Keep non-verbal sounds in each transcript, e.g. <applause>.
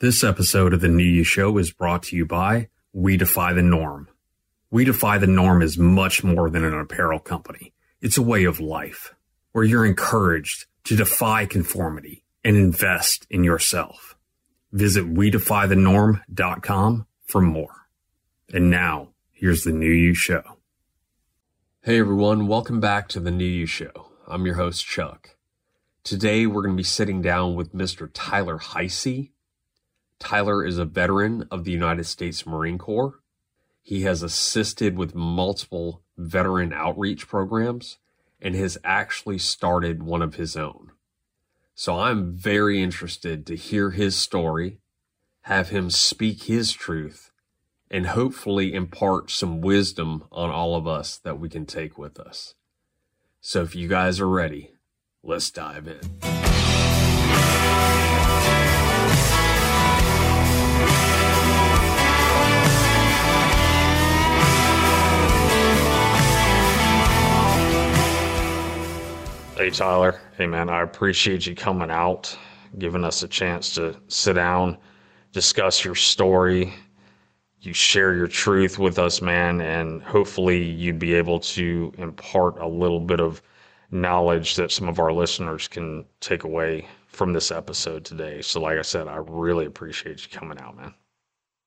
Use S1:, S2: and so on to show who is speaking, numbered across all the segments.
S1: This episode of the New You Show is brought to you by We Defy the Norm. We Defy the Norm is much more than an apparel company. It's a way of life where you're encouraged to defy conformity and invest in yourself. Visit WeDefyTheNorm.com for more. And now, here's the New You Show.
S2: Hey everyone, welcome back to the New You Show. I'm your host, Chuck. Today we're going to be sitting down with Mr. Tyler Heisey. Tyler is a veteran of the United States Marine Corps. He has assisted with multiple veteran outreach programs and has actually started one of his own. So I'm very interested to hear his story, have him speak his truth, and hopefully impart some wisdom on all of us that we can take with us. So if you guys are ready, let's dive in.
S1: Hey, Tyler. Hey, man, I appreciate you coming out, giving us a chance to sit down, discuss your story. You share your truth with us, man, and hopefully you'd be able to impart a little bit of knowledge that some of our listeners can take away from this episode today. So, like I said, I really appreciate you coming out, man.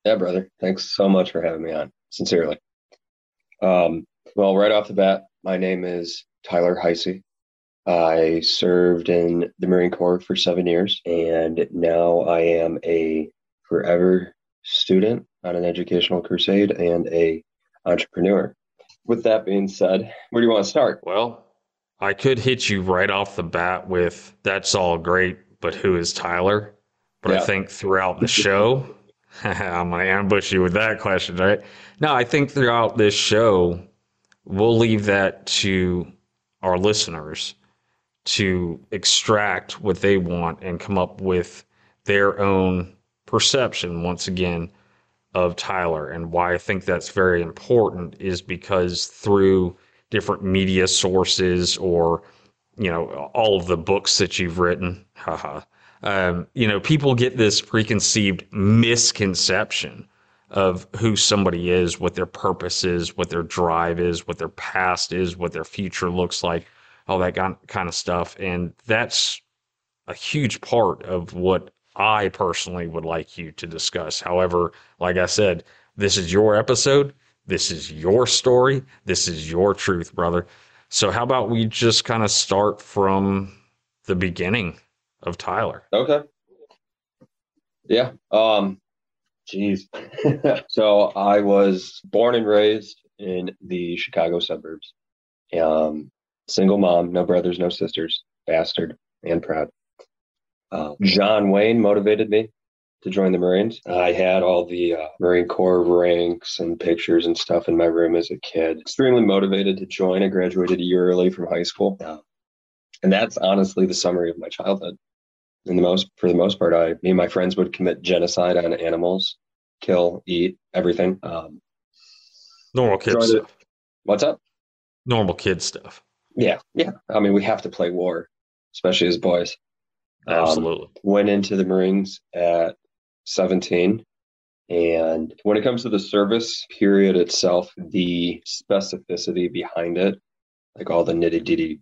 S3: Yeah, brother. Thanks so much for having me on. Sincerely. Um, well, right off the bat, my name is Tyler Heisey. I served in the Marine Corps for seven years, and now I am a forever student on an educational crusade and a entrepreneur. With that being said, where do you want to start?
S1: Well, I could hit you right off the bat with that's all great, but who is Tyler? But yeah. I think throughout the <laughs> show, <laughs> I'm going to ambush you with that question, right? No, I think throughout this show, we'll leave that to our listeners to extract what they want and come up with their own perception once again of Tyler. And why I think that's very important is because through different media sources or you know all of the books that you've written haha um, you know people get this preconceived misconception of who somebody is what their purpose is what their drive is what their past is what their future looks like all that kind of stuff. And that's a huge part of what I personally would like you to discuss. However, like I said, this is your episode. This is your story. This is your truth, brother. So, how about we just kind of start from the beginning of Tyler?
S3: Okay. Yeah. Um, Jeez. <laughs> so I was born and raised in the Chicago suburbs. Um, single mom, no brothers, no sisters, bastard and proud. Uh, John Wayne motivated me to join the Marines. I had all the uh, Marine Corps ranks and pictures and stuff in my room as a kid. Extremely motivated to join. I graduated a year early from high school. Uh, and that's honestly the summary of my childhood. In the most, for the most part, I, me and my friends would commit genocide on animals, kill, eat, everything. Um,
S1: Normal kid stuff.
S3: What's up?
S1: Normal kid stuff.
S3: Yeah, yeah. I mean, we have to play war, especially as boys.
S1: Um, Absolutely. Um,
S3: went into the Marines at 17. And when it comes to the service period itself, the specificity behind it, like all the nitty gritty,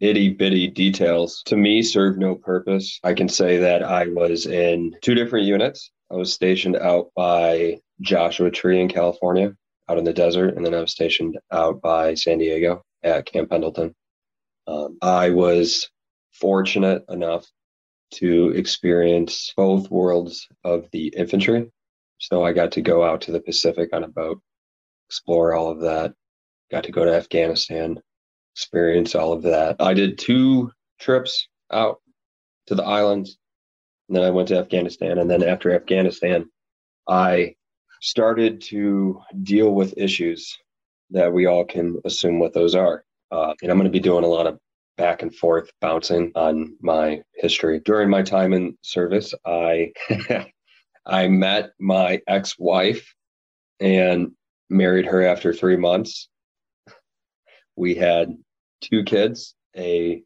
S3: itty bitty details, to me served no purpose. I can say that I was in two different units. I was stationed out by Joshua Tree in California, out in the desert, and then I was stationed out by San Diego at Camp Pendleton. Um, I was fortunate enough to experience both worlds of the infantry. So I got to go out to the Pacific on a boat, explore all of that, got to go to Afghanistan, experience all of that. I did two trips out to the islands, and then I went to Afghanistan. And then after Afghanistan, I started to deal with issues that we all can assume what those are. Uh, and I'm going to be doing a lot of back and forth bouncing on my history. During my time in service, I <laughs> I met my ex-wife and married her after 3 months. We had two kids, a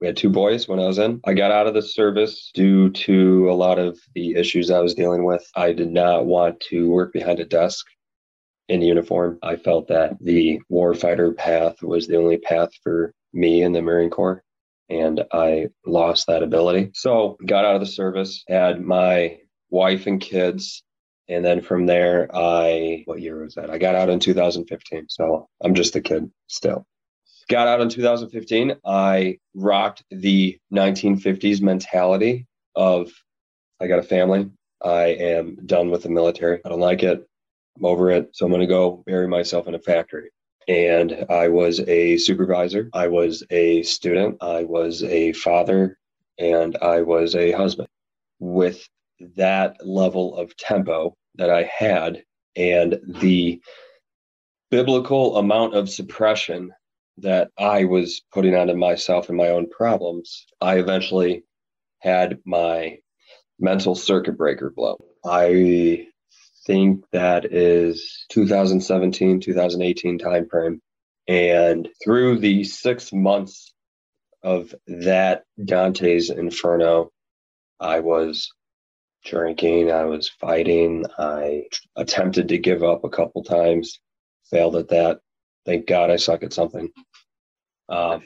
S3: we had two boys when I was in. I got out of the service due to a lot of the issues I was dealing with. I did not want to work behind a desk in uniform. I felt that the warfighter path was the only path for me in the Marine Corps, and I lost that ability. So, got out of the service, had my wife and kids. And then from there, I, what year was that? I got out in 2015. So I'm just a kid still. Got out in 2015. I rocked the 1950s mentality of I got a family. I am done with the military. I don't like it. I'm over it. So I'm going to go bury myself in a factory. And I was a supervisor. I was a student. I was a father. And I was a husband. With that level of tempo that I had and the biblical amount of suppression that I was putting onto myself and my own problems, I eventually had my mental circuit breaker blow. I think that is 2017, 2018 timeframe. And through the six months of that Dante's Inferno, I was drinking, I was fighting. I attempted to give up a couple times, failed at that. Thank God I suck at something. Um,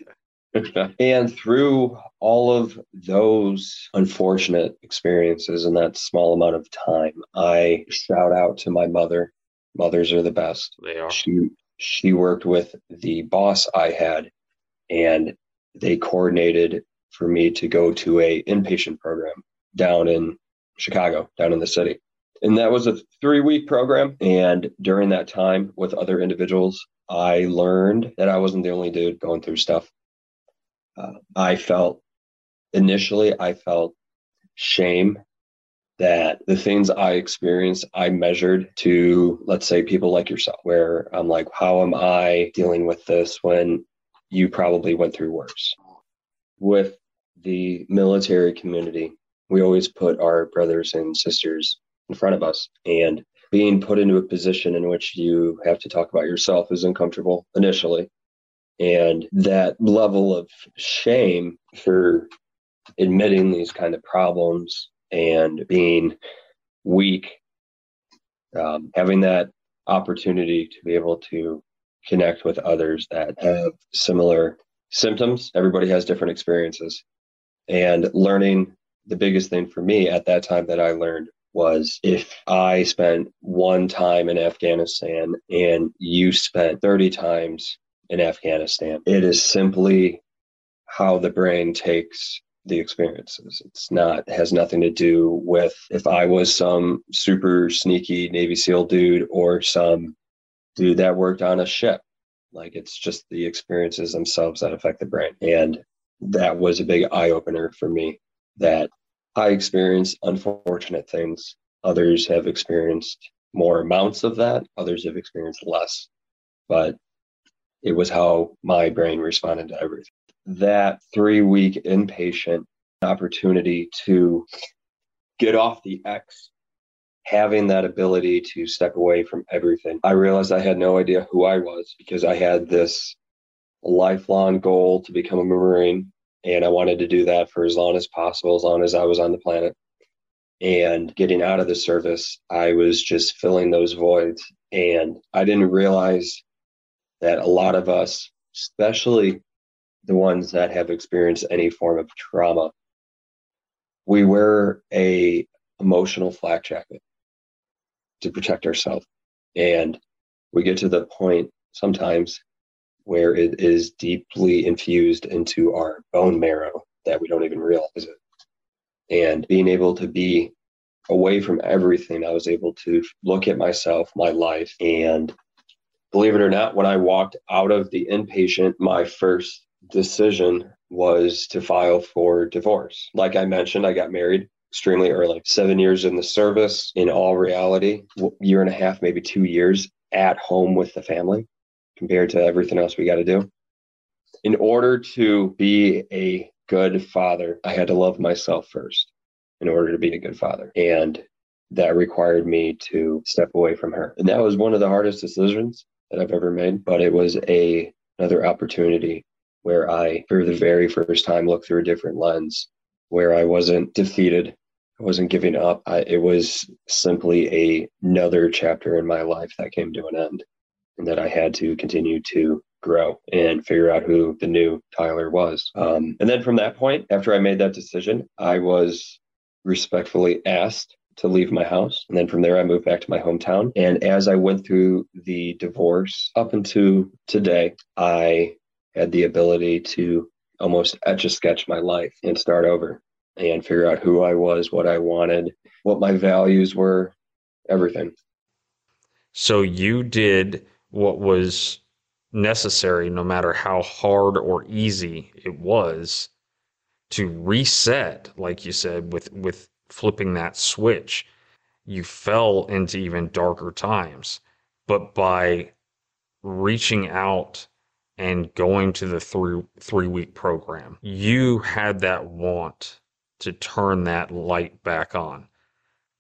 S3: and through all of those unfortunate experiences in that small amount of time, I shout out to my mother. Mothers are the best.
S1: They are.
S3: She she worked with the boss I had, and they coordinated for me to go to a inpatient program down in Chicago, down in the city. And that was a three week program. And during that time with other individuals, I learned that I wasn't the only dude going through stuff. Uh, I felt initially, I felt shame that the things I experienced, I measured to, let's say, people like yourself, where I'm like, how am I dealing with this when you probably went through worse? With the military community, we always put our brothers and sisters in front of us. And being put into a position in which you have to talk about yourself is uncomfortable initially. And that level of shame for admitting these kind of problems and being weak, um, having that opportunity to be able to connect with others that have similar symptoms. Everybody has different experiences. And learning the biggest thing for me at that time that I learned was if I spent one time in Afghanistan and you spent 30 times in Afghanistan, it is simply how the brain takes the experiences. It's not has nothing to do with if I was some super sneaky Navy SEAL dude or some dude that worked on a ship. Like it's just the experiences themselves that affect the brain. And that was a big eye opener for me that I experienced unfortunate things. Others have experienced more amounts of that. Others have experienced less. But it was how my brain responded to everything. That three week inpatient opportunity to get off the X, having that ability to step away from everything. I realized I had no idea who I was because I had this lifelong goal to become a Marine and I wanted to do that for as long as possible, as long as I was on the planet. And getting out of the service, I was just filling those voids. And I didn't realize that a lot of us, especially the ones that have experienced any form of trauma, we wear a emotional flak jacket to protect ourselves. And we get to the point sometimes where it is deeply infused into our bone marrow that we don't even realize it. And being able to be away from everything, I was able to look at myself, my life, and believe it or not, when I walked out of the inpatient, my first decision was to file for divorce. Like I mentioned, I got married extremely early, seven years in the service. In all reality, year and a half, maybe two years at home with the family compared to everything else we got to do. In order to be a good father, I had to love myself first in order to be a good father. And that required me to step away from her. And that was one of the hardest decisions that I've ever made, but it was a another opportunity where I, for the very first time, looked through a different lens, where I wasn't defeated. I wasn't giving up. I, it was simply a, another chapter in my life that came to an end and that I had to continue to grow and figure out who the new Tyler was. Um, and then from that point, after I made that decision, I was respectfully asked to leave my house. And then from there, I moved back to my hometown. And as I went through the divorce up until today, I had the ability to almost etch a sketch my life and start over and figure out who I was, what I wanted, what my values were, everything.
S1: So you did what was necessary, no matter how hard or easy it was, to reset, like you said, with with flipping that switch. You fell into even darker times, but by reaching out and going to the three three week program, you had that want to turn that light back on,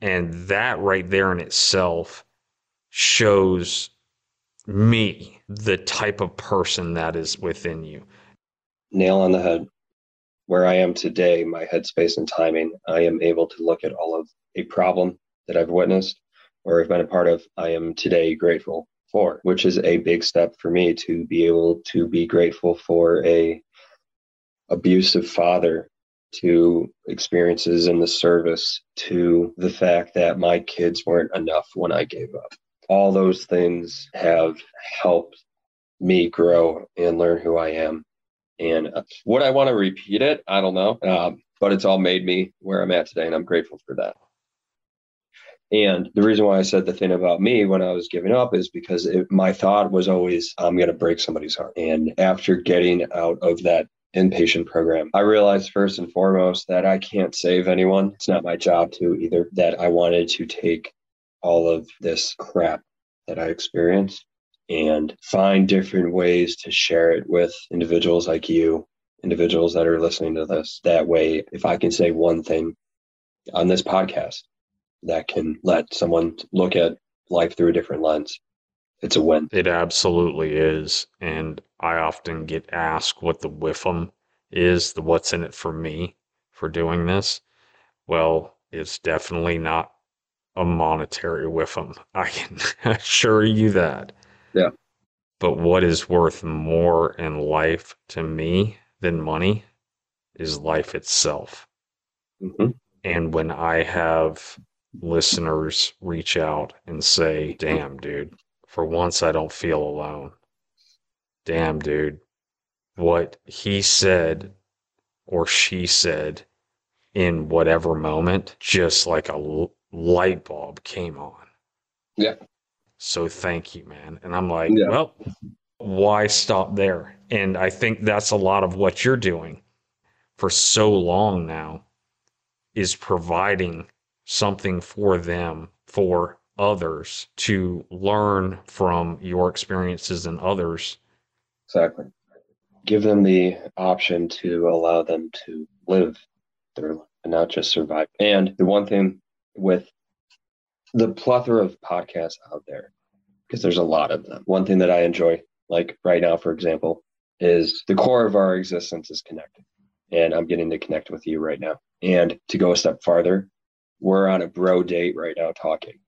S1: and that right there in itself shows me the type of person that is within you.
S3: Nail on the head. Where I am today, my headspace and timing, I am able to look at all of a problem that I've witnessed or have been a part of. I am today grateful for, which is a big step for me to be able to be grateful for a abusive father to experiences in the service to the fact that my kids weren't enough when I gave up all those things have helped me grow and learn who I am. And uh, would I want to repeat it? I don't know. Um, but it's all made me where I'm at today, and I'm grateful for that. And the reason why I said the thing about me when I was giving up is because it, my thought was always, I'm going to break somebody's heart. And after getting out of that inpatient program, I realized first and foremost that I can't save anyone. It's not my job to either, that I wanted to take all of this crap that I experienced and find different ways to share it with individuals like you, individuals that are listening to this. That way, if I can say one thing on this podcast that can let someone look at life through a different lens, it's a win.
S1: It absolutely is. And I often get asked what the WIFM is, the what's in it for me for doing this. Well, it's definitely not a monetary WIFM. I can <laughs> assure you that.
S3: Yeah.
S1: But what is worth more in life to me than money is life itself. Mm-hmm. And when I have listeners reach out and say, damn, dude, for once I don't feel alone. Damn, dude, what he said or she said in whatever moment, just like a light bulb came on.
S3: Yeah.
S1: So thank you, man. And I'm like, yeah. well, why stop there? And I think that's a lot of what you're doing for so long now is providing something for them, for others to learn from your experiences and others.
S3: Exactly. Give them the option to allow them to live their life and not just survive. And the one thing with the plethora of podcasts out there, because there's a lot of them. One thing that I enjoy, like right now, for example, is the core of our existence is connected. And I'm getting to connect with you right now. And to go a step farther, we're on a bro date right now talking,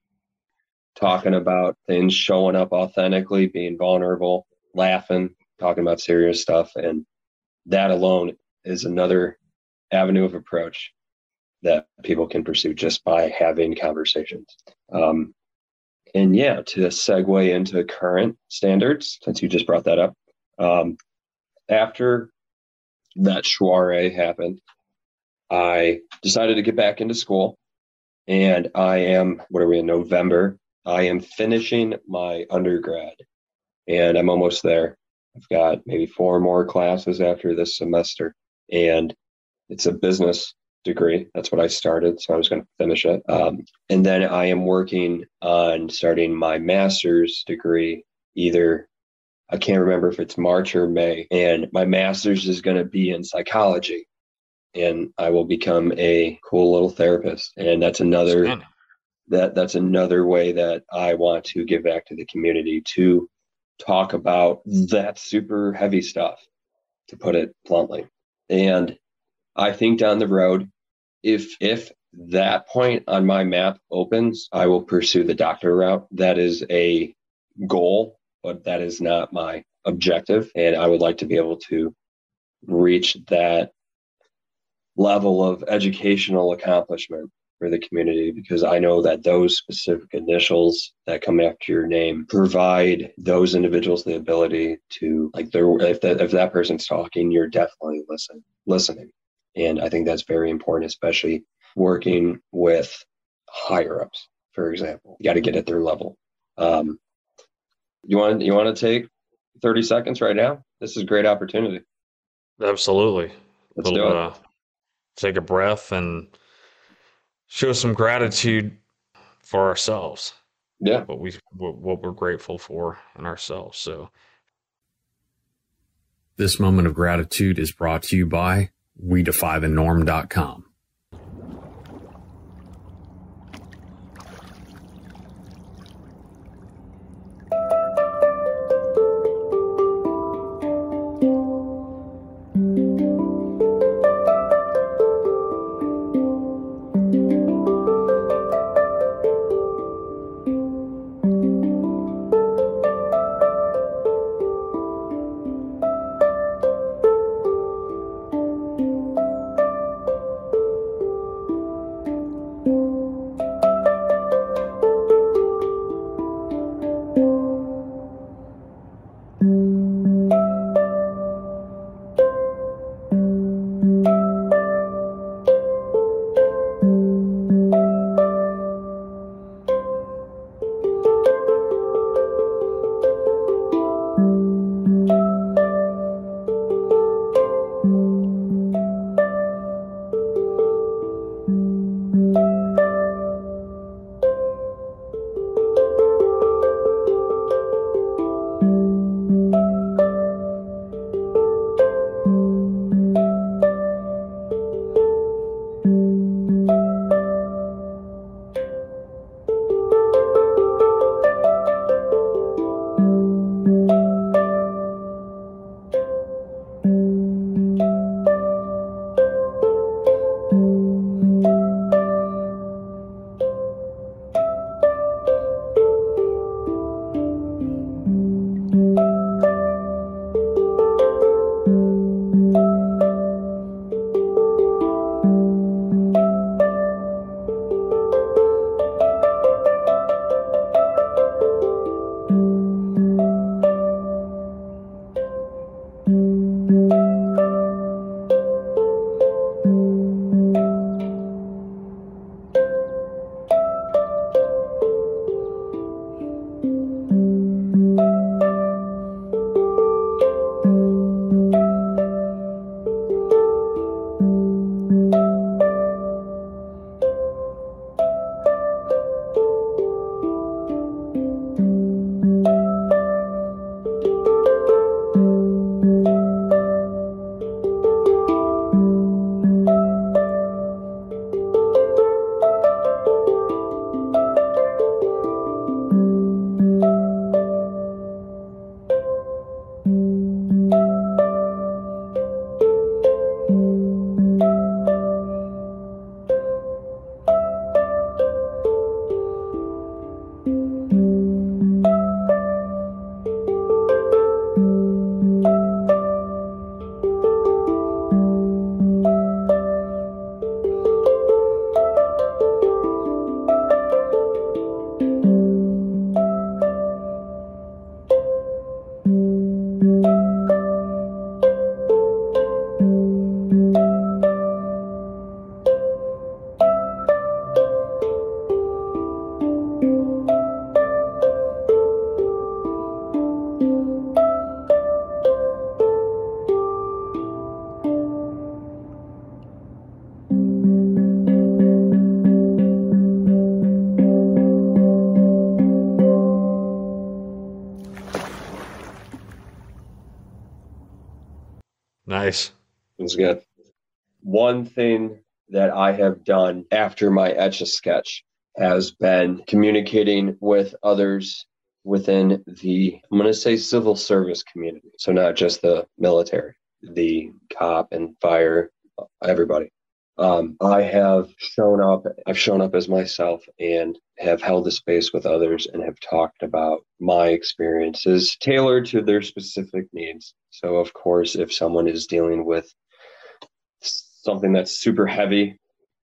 S3: talking about things, showing up authentically, being vulnerable, laughing, talking about serious stuff. And that alone is another avenue of approach that people can pursue just by having conversations. Um, and yeah, to segue into current standards, since you just brought that up, um, after that soiree happened, I decided to get back into school. And I am, what are we in November? I am finishing my undergrad and I'm almost there. I've got maybe four more classes after this semester. And it's a business degree. That's what I started. So I was going to finish it. Um, and then I am working on starting my master's degree either. I can't remember if it's March or May. And my master's is going to be in psychology. And I will become a cool little therapist. And that's another that that's another way that I want to give back to the community to talk about that super heavy stuff to put it bluntly. And I think down the road, if if that point on my map opens, I will pursue the doctor route. That is a goal, but that is not my objective. And I would like to be able to reach that level of educational accomplishment for the community because I know that those specific initials that come after your name provide those individuals the ability to like they're if that if that person's talking, you're definitely listen listening. And I think that's very important, especially working with higher ups, for example. You got to get at their level. Um, you want you want to take 30 seconds right now? This is a great opportunity.
S1: Absolutely. Let's we'll, do it. Uh, take a breath and show some gratitude for ourselves.
S3: Yeah.
S1: What we what, what we're grateful for in ourselves. So
S2: this moment of gratitude is brought to you by WeDefyTheNorm.com.
S1: Nice.
S3: It's good. One thing that I have done after my etch a sketch has been communicating with others within the, I'm going to say civil service community. So, not just the military. the cop and fire, everybody. Um, I have shown up, I've shown up as myself and have held the space with others and have talked about my experiences tailored to their specific needs. So, of course, if someone is dealing with something that's super heavy,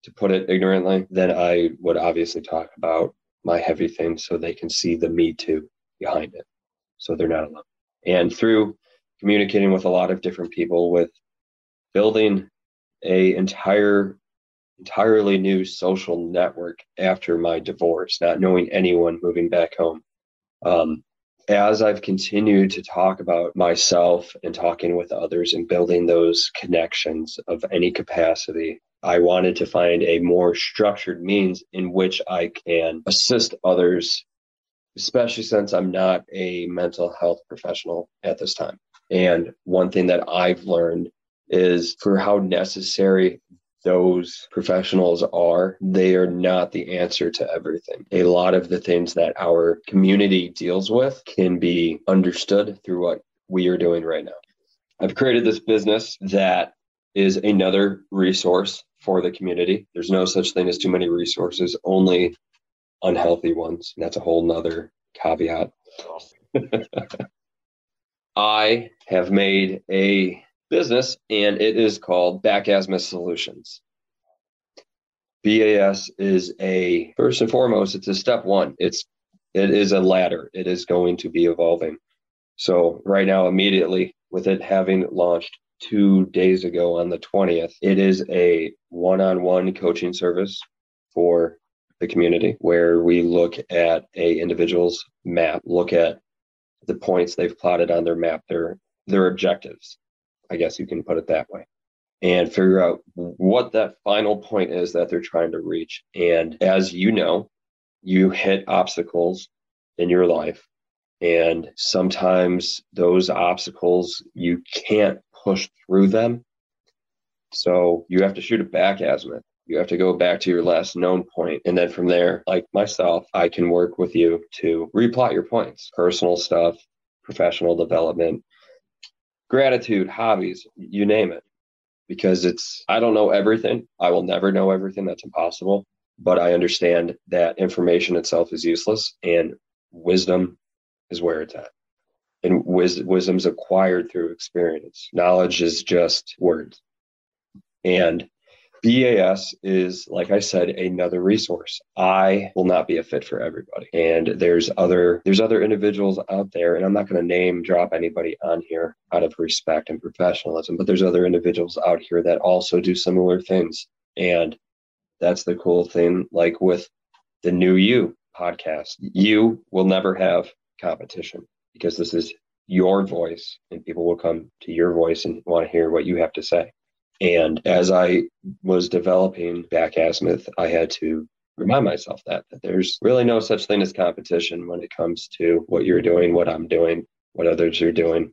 S3: to put it ignorantly, then I would obviously talk about my heavy things so they can see the me too behind it. So they're not alone. And through communicating with a lot of different people, with building a entire entirely new social network after my divorce, not knowing anyone moving back home. Um, as I've continued to talk about myself and talking with others and building those connections of any capacity, I wanted to find a more structured means in which I can assist others, especially since I'm not a mental health professional at this time. And one thing that I've learned is for how necessary those professionals are, they are not the answer to everything. A lot of the things that our community deals with can be understood through what we are doing right now. I've created this business that is another resource for the community. There's no such thing as too many resources, only unhealthy ones. And that's a whole nother caveat. <laughs> I have made a business, and it is called Back Azimuth Solutions. BAS is a first and foremost, it's a step one. It's it is a ladder. It is going to be evolving. So right now, immediately with it having launched two days ago on the 20th, it is a one-on-one coaching service for the community where we look at a individual's map, look at the points they've plotted on their map, their their objectives, I guess you can put it that way, and figure out what that final point is that they're trying to reach. And as you know, you hit obstacles in your life. And sometimes those obstacles, you can't push through them. So you have to shoot it back azimuth. You have to go back to your last known point. And then from there, like myself, I can work with you to replot your points, personal stuff, professional development, gratitude, hobbies, you name it. Because it's, I don't know everything. I will never know everything. That's impossible. But I understand that information itself is useless and wisdom is where it's at. And wis- wisdom's acquired through experience. Knowledge is just words. And BAS is, like I said, another resource. I will not be a fit for everybody. And there's other there's other individuals out there, and I'm not going to name drop anybody on here out of respect and professionalism, but there's other individuals out here that also do similar things. And that's the cool thing, like with the new you podcast. You will never have competition because this is your voice and people will come to your voice and want to hear what you have to say. And as I was developing Back Azimuth, I had to remind myself that, that there's really no such thing as competition when it comes to what you're doing, what I'm doing, what others are doing.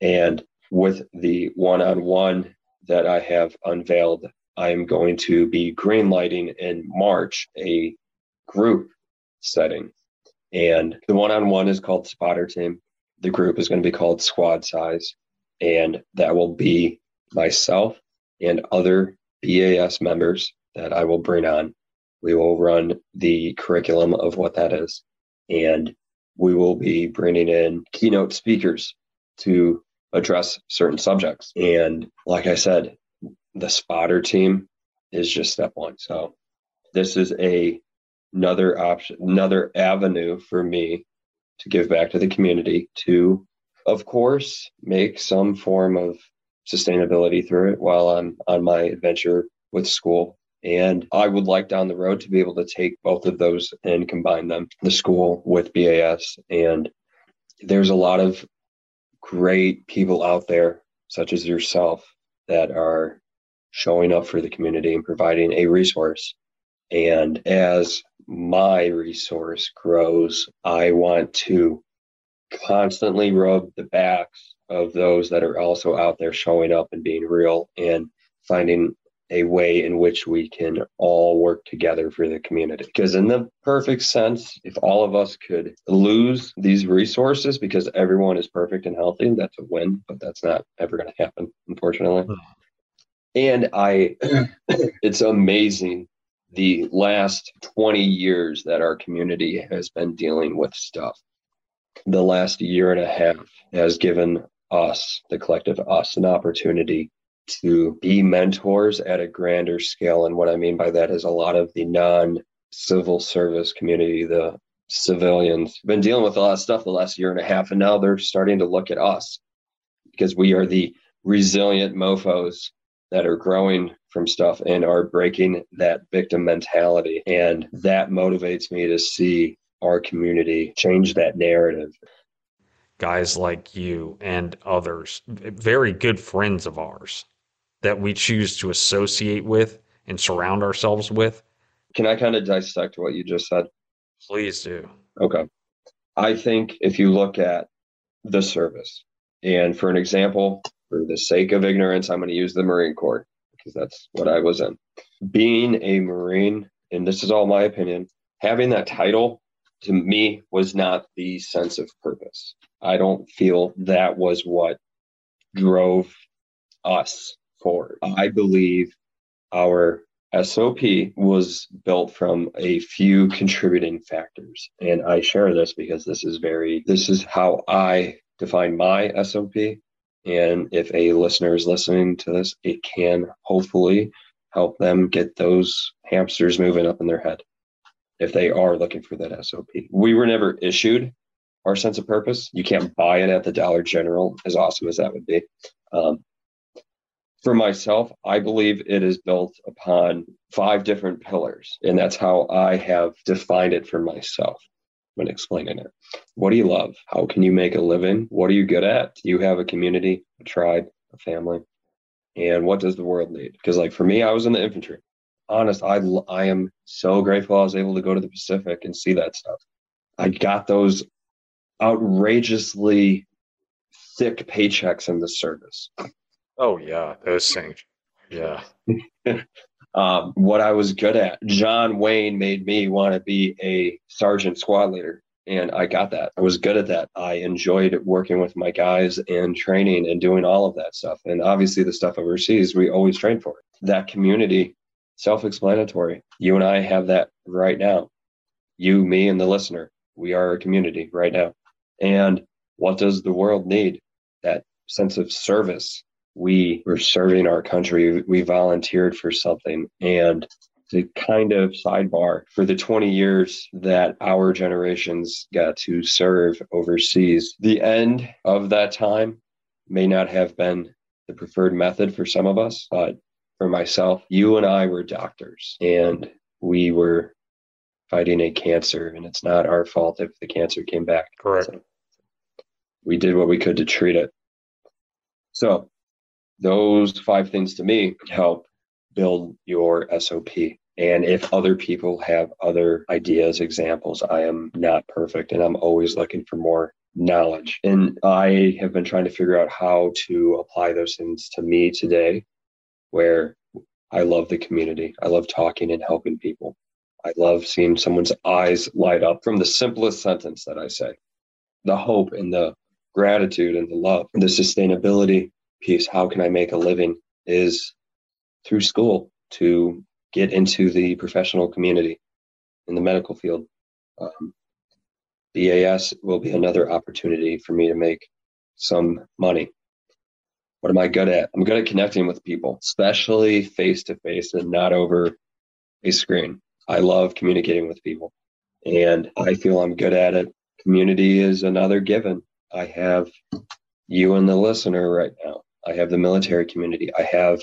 S3: And with the one on one that I have unveiled, I'm going to be greenlighting in March a group setting. And the one on one is called Spotter Team. The group is going to be called Squad Size. And that will be myself and other BAS members that I will bring on. We will run the curriculum of what that is. And we will be bringing in keynote speakers to address certain subjects. And like I said, the spotter team is just step one. So this is a another option, another avenue for me to give back to the community to, of course, make some form of sustainability through it while I'm on my adventure with school. And I would like down the road to be able to take both of those and combine them, the school with BAS. And there's a lot of great people out there, such as yourself, that are showing up for the community and providing a resource. And as my resource grows, I want to constantly rub the backs of those that are also out there showing up and being real and finding a way in which we can all work together for the community. Because, in the perfect sense, if all of us could lose these resources because everyone is perfect and healthy, that's a win, but that's not ever going to happen, unfortunately. Hmm. And I, <clears throat> it's amazing the last 20 years that our community has been dealing with stuff. The last year and a half has given us, the collective us, an opportunity to be mentors at a grander scale. And what I mean by that is a lot of the non civil service community, the civilians, been dealing with a lot of stuff the last year and a half. And now they're starting to look at us because we are the resilient mofos that are growing from stuff and are breaking that victim mentality. And that motivates me to see our community change that narrative.
S1: Guys like you and others, very good friends of ours, that we choose to associate with and surround ourselves with.
S3: Can I kind of dissect what you just said?
S1: Please do.
S3: Okay. I think if you look at the service, and for an example, for the sake of ignorance, I'm going to use the Marine Corps because that's what I was in. Being a Marine, and this is all my opinion, having that title to me was not the sense of purpose. I don't feel that was what drove us forward. I believe our SOP was built from a few contributing factors. And I share this because this is very, this is how I define my SOP. And if a listener is listening to this, it can hopefully help them get those hamsters moving up in their head if they are looking for that SOP. We were never issued our sense of purpose. You can't buy it at the Dollar General, as awesome as that would be. Um, for myself, I believe it is built upon five different pillars, and that's how I have defined it for myself when explaining it. What do you love? How can you make a living? What are you good at? Do you have a community, a tribe, a family? And what does the world need? Because, like for me, I was in the infantry. Honest, I I am so grateful I was able to go to the Pacific and see that stuff. I got those outrageously thick paychecks in the service.
S1: Oh yeah, those things. Yeah. <laughs>
S3: um, what I was good at. John Wayne made me want to be a sergeant squad leader. And I got that. I was good at that. I enjoyed working with my guys and training and doing all of that stuff. And obviously, the stuff overseas, we always train for it. That community, self explanatory. You and I have that right now. You, me, and the listener. We are a community right now. And what does the world need? That sense of service, we were serving our country, we volunteered for something. And the kind of sidebar for the 20 years that our generations got to serve overseas, the end of that time may not have been the preferred method for some of us, but for myself, you and I were doctors and we were fighting a cancer, and it's not our fault if the cancer came back.
S1: Correct. So
S3: we did what we could to treat it. So those five things to me help build your SOP. And if other people have other ideas, examples, I am not perfect and I'm always looking for more knowledge. And I have been trying to figure out how to apply those things to me today, where I love the community. I love talking and helping people. I love seeing someone's eyes light up from the simplest sentence that I say the hope and the gratitude and the love, the sustainability piece, how can I make a living, is through school to get into the professional community in the medical field. Um, BAS will be another opportunity for me to make some money. What am I good at? I'm good at connecting with people, especially face to face and not over a screen. I love communicating with people and I feel I'm good at it. Community is another given. I have you and the listener right now. I have the military community. I have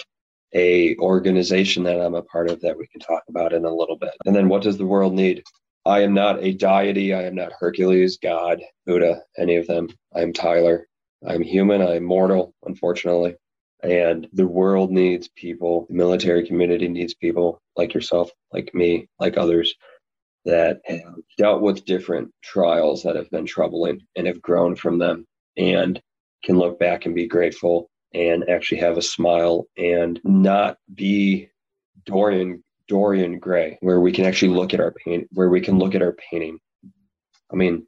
S3: a organization that I'm a part of that we can talk about in a little bit. And then what does the world need? I am not a deity. I am not Hercules, God, Buddha, any of them. I am Tyler. I'm human. I'm mortal, unfortunately. And the world needs people. The military community needs people like yourself, like me, like others that have dealt with different trials that have been troubling and have grown from them and can look back and be grateful and actually have a smile and not be Dorian Dorian Gray, where we can actually look at our paint, where we can look at our painting. I mean,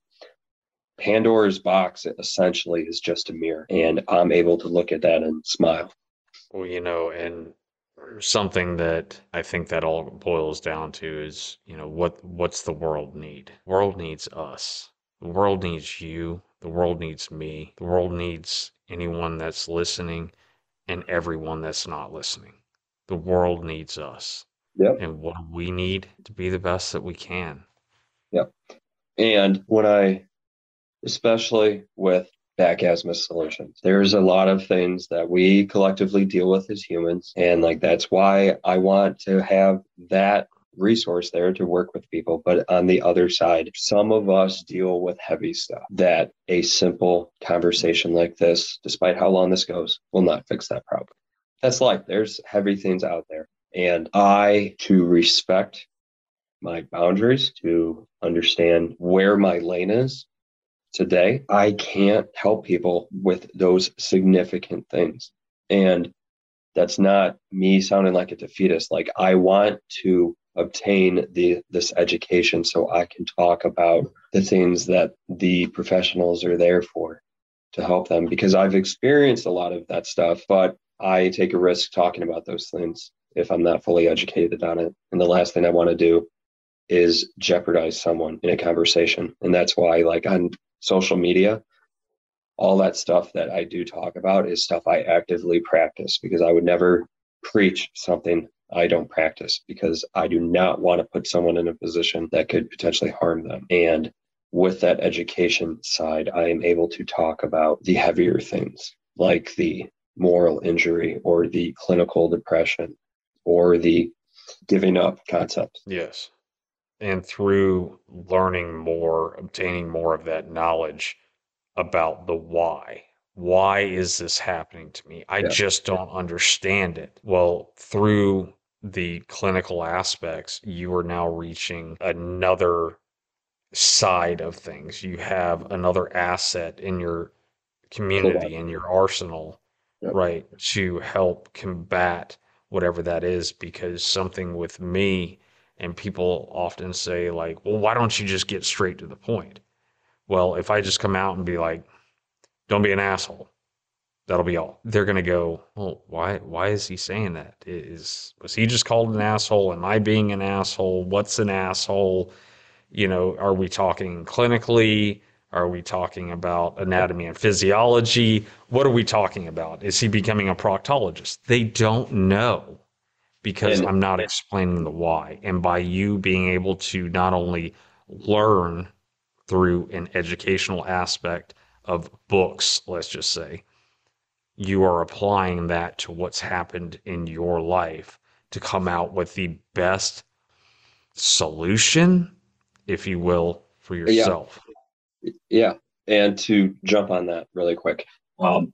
S3: Pandora's box essentially is just a mirror, and I'm able to look at that and smile.
S1: Well, you know, and something that I think that all boils down to is, you know, what what's the world need? The world needs us. The world needs you. The world needs me. The world needs anyone that's listening and everyone that's not listening. The world needs us.
S3: Yep.
S1: And what we need to be the best that we can.
S3: Yep. And when I, especially with Back Azimuth Solutions, there's a lot of things that we collectively deal with as humans. And like that's why I want to have that resource there to work with people. But on the other side, some of us deal with heavy stuff that a simple conversation like this, despite how long this goes, will not fix that problem. That's life. There's heavy things out there. And I, to respect my boundaries, to understand where my lane is today, I can't help people with those significant things. And that's not me sounding like a defeatist. Like I want to obtain the this education so I can talk about the things that the professionals are there for to help them because I've experienced a lot of that stuff, but I take a risk talking about those things if I'm not fully educated on it. And the last thing I want to do is jeopardize someone in a conversation. And that's why, like on social media, all that stuff that I do talk about is stuff I actively practice because I would never preach something I don't practice because I do not want to put someone in a position that could potentially harm them. And with that education side, I am able to talk about the heavier things like the moral injury or the clinical depression or the giving up concept.
S1: Yes. And through learning more, obtaining more of that knowledge about the why. Why is this happening to me? I yeah. just don't understand it. Well, through the clinical aspects, you are now reaching another side of things. You have another asset in your community, in your arsenal, yep. right, to help combat whatever that is. Because something with me, and people often say, like, well, why don't you just get straight to the point? Well, if I just come out and be like, don't be an asshole, That'll be all. They're gonna go. Well, why? Why is he saying that? Is was he just called an asshole? Am I being an asshole? What's an asshole? You know, are we talking clinically? Are we talking about anatomy and physiology? What are we talking about? Is he becoming a proctologist? They don't know because and, I'm not explaining the why. And by you being able to not only learn through an educational aspect of books, let's just say, you are applying that to what's happened in your life to come out with the best solution, if you will, for yourself.
S3: Yeah. yeah. And to jump on that really quick. Um,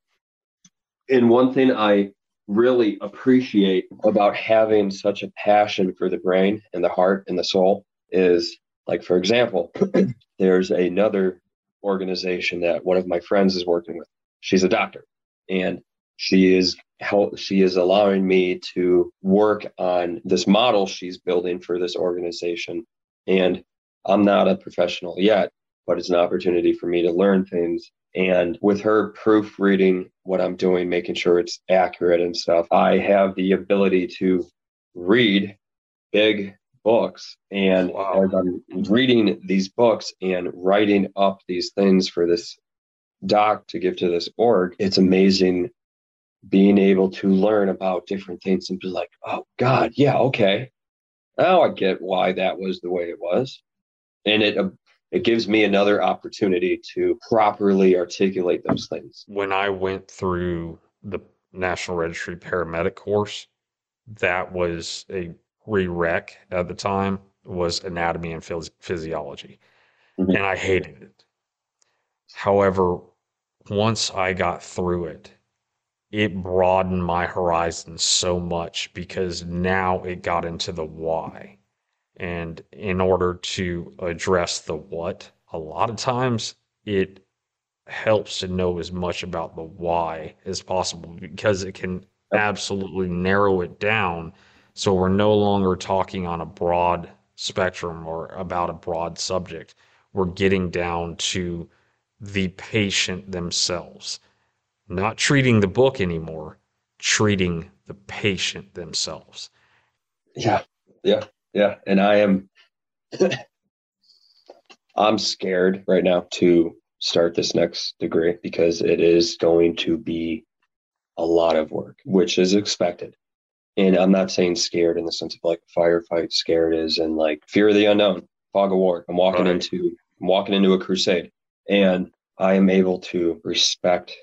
S3: and one thing I really appreciate about having such a passion for the brain and the heart and the soul is like, for example, <clears throat> there's another organization that one of my friends is working with. She's a doctor and she is help she is allowing me to work on this model she's building for this organization and i'm not a professional yet but it's an opportunity for me to learn things and with her proofreading what i'm doing making sure it's accurate and stuff i have the ability to read big books and wow. as i'm reading these books and writing up these things for this doc to give to this org, it's amazing being able to learn about different things and be like, oh God, yeah, okay. Now I get why that was the way it was. And it it gives me another opportunity to properly articulate those things.
S1: When I went through the National Registry paramedic course, that was a rereq at the time was anatomy and phys- physiology. Mm-hmm. And I hated it. However, once I got through it, it broadened my horizon so much because now it got into the why. And in order to address the what, a lot of times it helps to know as much about the why as possible because it can absolutely narrow it down. So we're no longer talking on a broad spectrum or about a broad subject. We're getting down to the patient themselves, not treating the book anymore, treating the patient themselves.
S3: Yeah, yeah, yeah. And I am, <laughs> I'm scared right now to start this next degree because it is going to be a lot of work, which is expected. And I'm not saying scared in the sense of like firefight scared is and like fear of the unknown, fog of war. I'm walking right. into I'm walking into a crusade. And I am able to respect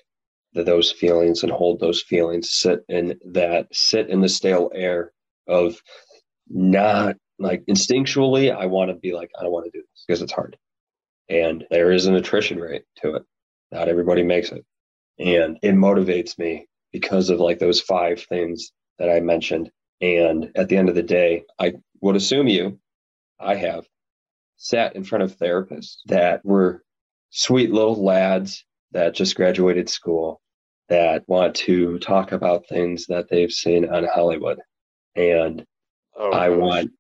S3: the, those feelings and hold those feelings, sit in that sit in the stale air of not like instinctually, I want to be like, I don't want to do this because it's hard. And there is an attrition rate to it. Not everybody makes it. And it motivates me because of like those five things that I mentioned. And at the end of the day, I would assume you, I have sat in front of therapists that were sweet little lads that just graduated school that want to talk about things that they've seen on Hollywood. And oh, I gosh. want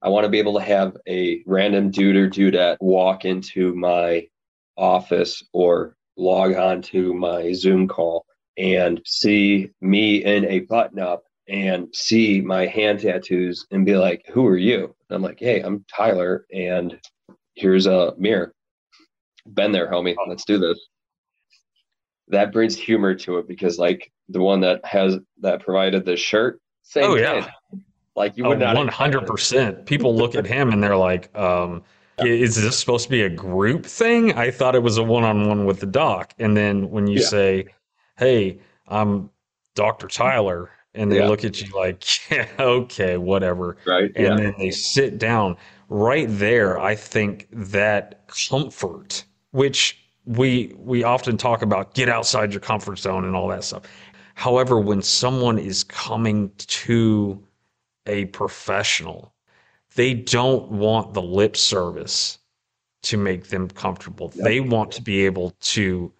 S3: I want to be able to have a random dude or dudette walk into my office or log on to my Zoom call and see me in a button up and see my hand tattoos and be like, Who are you? And I'm like, Hey, I'm Tyler, and here's a mirror. Been there, homie. Let's do this. That brings humor to it because, like, the one that has that provided the shirt, same oh, yeah.
S1: Like, you would oh, not 100%. People look at him and they're like, um, is this supposed to be a group thing? I thought it was a one on one with the doc. And then when you yeah. say, Hey, I'm Dr. Tyler, and they yeah. look at you like, <laughs> yeah, okay, whatever.
S3: Right.
S1: And yeah. then they sit down. Right there, I think that comfort, which we we often talk about, get outside your comfort zone and all that stuff. However, when someone is coming to a professional, they don't want the lip service to make them comfortable. Yep. They want to be able to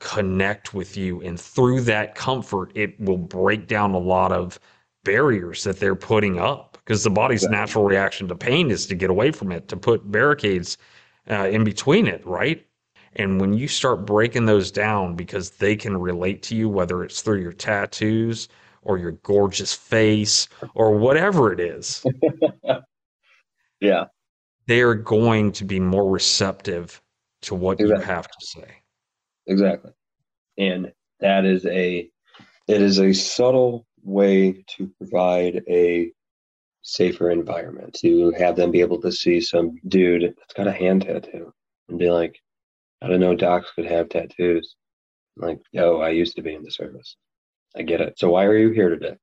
S1: connect with you. And through that comfort, it will break down a lot of barriers that they're putting up because the body's exactly. natural reaction to pain is to get away from it, to put barricades uh, in between it, right? And when you start breaking those down because they can relate to you, whether it's through your tattoos or your gorgeous face or whatever it is. <laughs>
S3: yeah.
S1: They are going to be more receptive to what exactly. you have to say.
S3: Exactly. And that is a it is a subtle way to provide a safer environment to have them be able to see some dude that's got a hand tattoo and be like, I don't know docs could have tattoos. I'm like, yo, I used to be in the service. I get it. So why are you here today?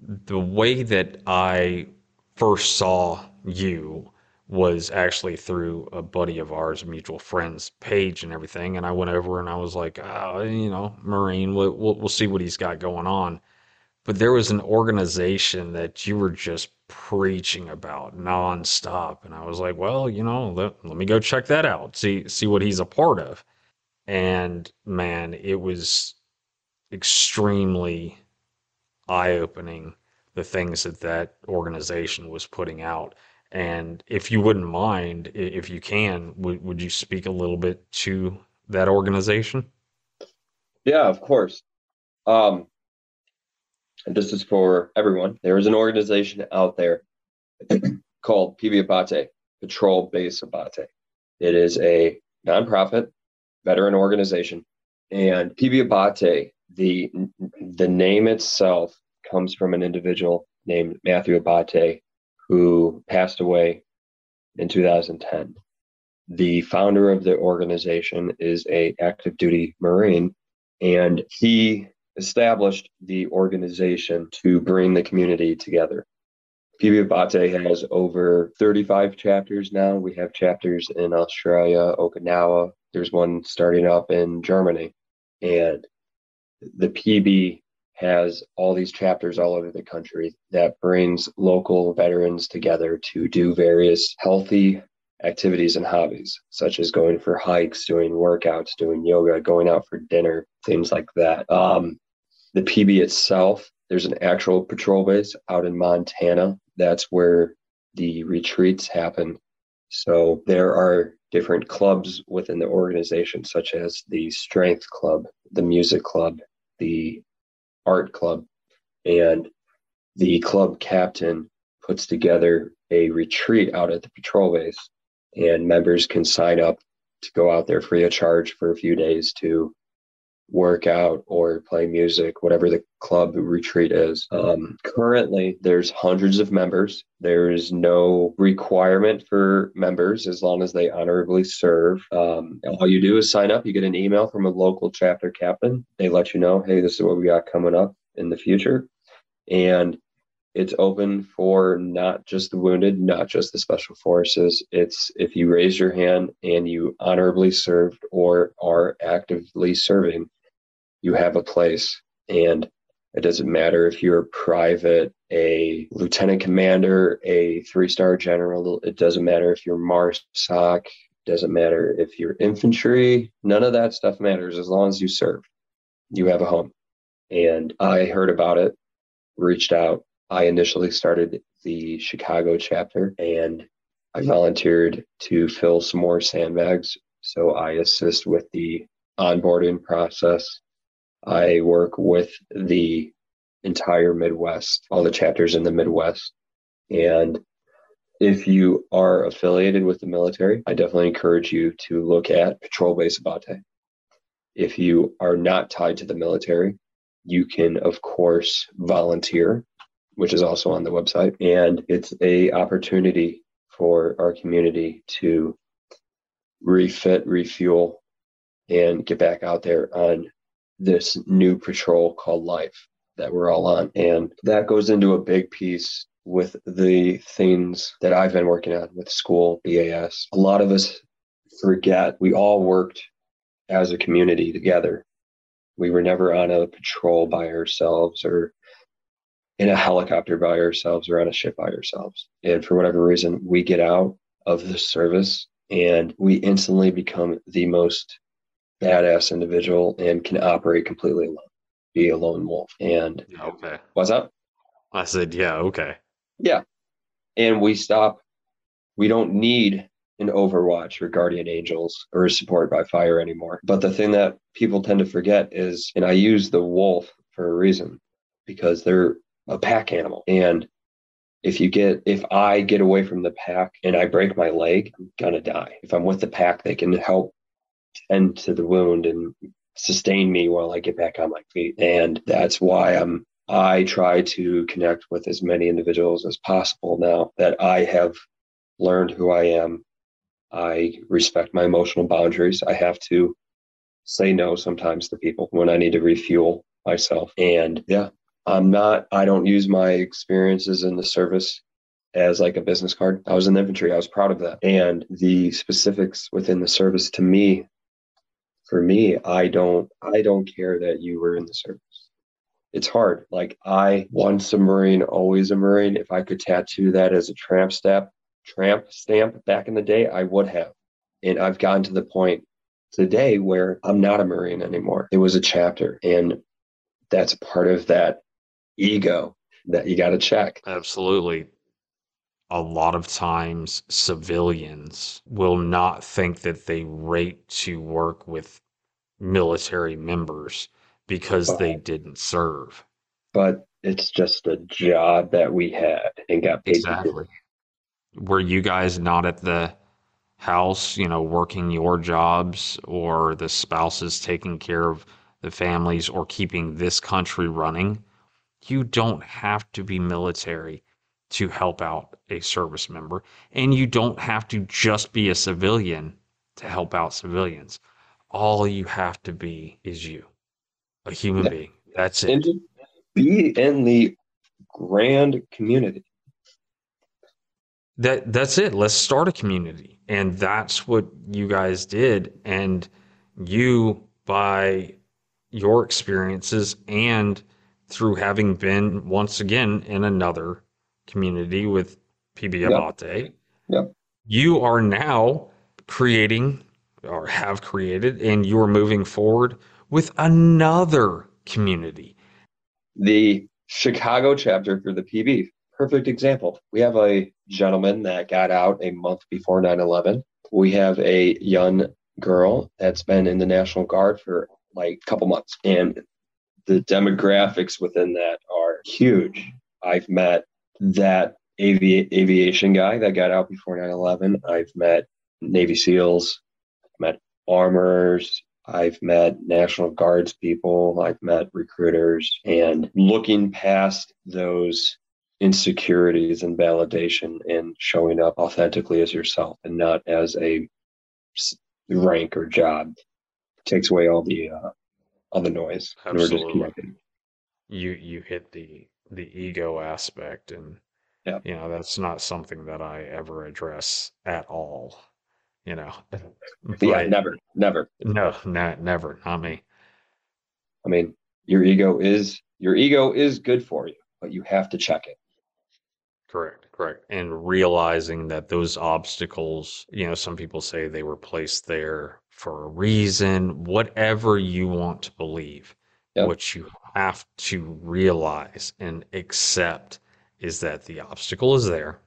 S1: The way that I first saw you was actually through a buddy of ours, mutual friend's page and everything. And I went over and I was like, oh, you know, Marine, we'll, we'll, we'll see what he's got going on. But there was an organization that you were just preaching about nonstop. And I was like, well, you know, let, let me go check that out, see, see what he's a part of. And man, it was extremely eye opening the things that that organization was putting out and if you wouldn't mind, if you can, would, would you speak a little bit to that organization?
S3: Yeah, of course. Um, this is for everyone. There is an organization out there <clears throat> called PB Abate, Patrol Base Abate. It is a nonprofit veteran organization. And PB Abate, the, the name itself comes from an individual named Matthew Abate who passed away in 2010. The founder of the organization is a active duty Marine, and he established the organization to bring the community together. PB Abate has over 35 chapters now. We have chapters in Australia, Okinawa. There's one starting up in Germany. And the PB has all these chapters all over the country that brings local veterans together to do various healthy activities and hobbies, such as going for hikes, doing workouts, doing yoga, going out for dinner, things like that. Um, the PB itself there's an actual patrol base out in Montana. That's where the retreats happen. So there are different clubs within the organization, such as the strength club, the music club, the art club, and the club captain puts together a retreat out at the patrol base, and members can sign up to go out there free of charge for a few days to work out or play music, whatever the club retreat is. Um, currently, there's hundreds of members. There is no requirement for members as long as they honorably serve. Um, all you do is sign up. You get an email from a local chapter captain. They let you know, hey, this is what we got coming up in the future. And it's open for not just the wounded, not just the special forces. It's if you raise your hand and you honorably served or are actively serving, you have a place. And it doesn't matter if you're a private, a lieutenant commander, a three star general. It doesn't matter if you're MARSOC. It doesn't matter if you're infantry. None of that stuff matters as long as you serve. You have a home. And I heard about it, reached out. I initially started the Chicago chapter and I volunteered to fill some more sandbags. So I assist with the onboarding process I work with the entire Midwest, all the chapters in the Midwest. And if you are affiliated with the military, I definitely encourage you to look at Patrol Base Abate. If you are not tied to the military, you can of course volunteer, which is also on the website, and it's a opportunity for our community to refit, refuel, and get back out there on this new patrol called Life that we're all on. And that goes into a big piece with the things that I've been working on with school, BAS. A lot of us forget we all worked as a community together. We were never on a patrol by ourselves or in a helicopter by ourselves or on a ship by ourselves. And for whatever reason, we get out of the service and we instantly become the most badass individual and can operate completely alone, be a lone wolf. And
S1: okay,
S3: what's up?
S1: I said, yeah, okay,
S3: yeah. And we stop. We don't need an Overwatch or Guardian Angels or support by fire anymore. But the thing that people tend to forget is, and I use the wolf for a reason, because they're a pack animal. And if you get if I get away from the pack and I break my leg, I'm gonna die. If I'm with the pack, they can help tend to the wound and sustain me while I get back on my feet. And that's why I'm I try to connect with as many individuals as possible now that I have learned who I am. I respect my emotional boundaries. I have to say no sometimes to people when I need to refuel myself. And yeah, I'm not, I don't use my experiences in the service as like a business card. I was in the infantry. I was proud of that. And the specifics within the service to me for me, I don't I don't care that you were in the service. It's hard. Like I once a Marine, always a Marine. If I could tattoo that as a tramp stamp, tramp stamp back in the day, I would have. And I've gotten to the point today where I'm not a Marine anymore. It was a chapter. And that's part of that ego that you got to check.
S1: Absolutely. A lot of times, civilians will not think that they rate to work with military members because but, they didn't serve.
S3: But it's just a job that we had and got paid.
S1: Exactly. Were you guys not at the house, you know, working your jobs or the spouses taking care of the families or keeping this country running? You don't have to be military to help out a service member, and you don't have to just be a civilian to help out civilians all you have to be is you, a human yeah. being. That's it.
S3: And be in the grand community.
S1: That that's it. Let's start a community. And that's what you guys did. And you by your experiences and through having been once again in another community with PB Abate,
S3: yep. yep.
S1: you are now creating or have created, and you're moving forward with another community.
S3: The Chicago chapter for the PB. Perfect example. We have a gentleman that got out a month before 9 11. We have a young girl that's been in the National Guard for like a couple months. And the demographics within that are huge. I've met that avi- aviation guy that got out before 9 11. I've met Navy SEALs, I've met armors, I've met National Guards people, I've met recruiters, and looking past those insecurities and validation and showing up authentically as yourself and not as a rank or job takes away all the uh, all the noise.
S1: Absolutely. You you hit the the ego aspect and yeah. you know that's not something that I ever address at all. You know.
S3: But yeah, never, never.
S1: No, not never, not me.
S3: I mean, your ego is your ego is good for you, but you have to check it.
S1: Correct, correct. And realizing that those obstacles, you know, some people say they were placed there for a reason, whatever you want to believe. Yep. What you have to realize and accept is that the obstacle is there.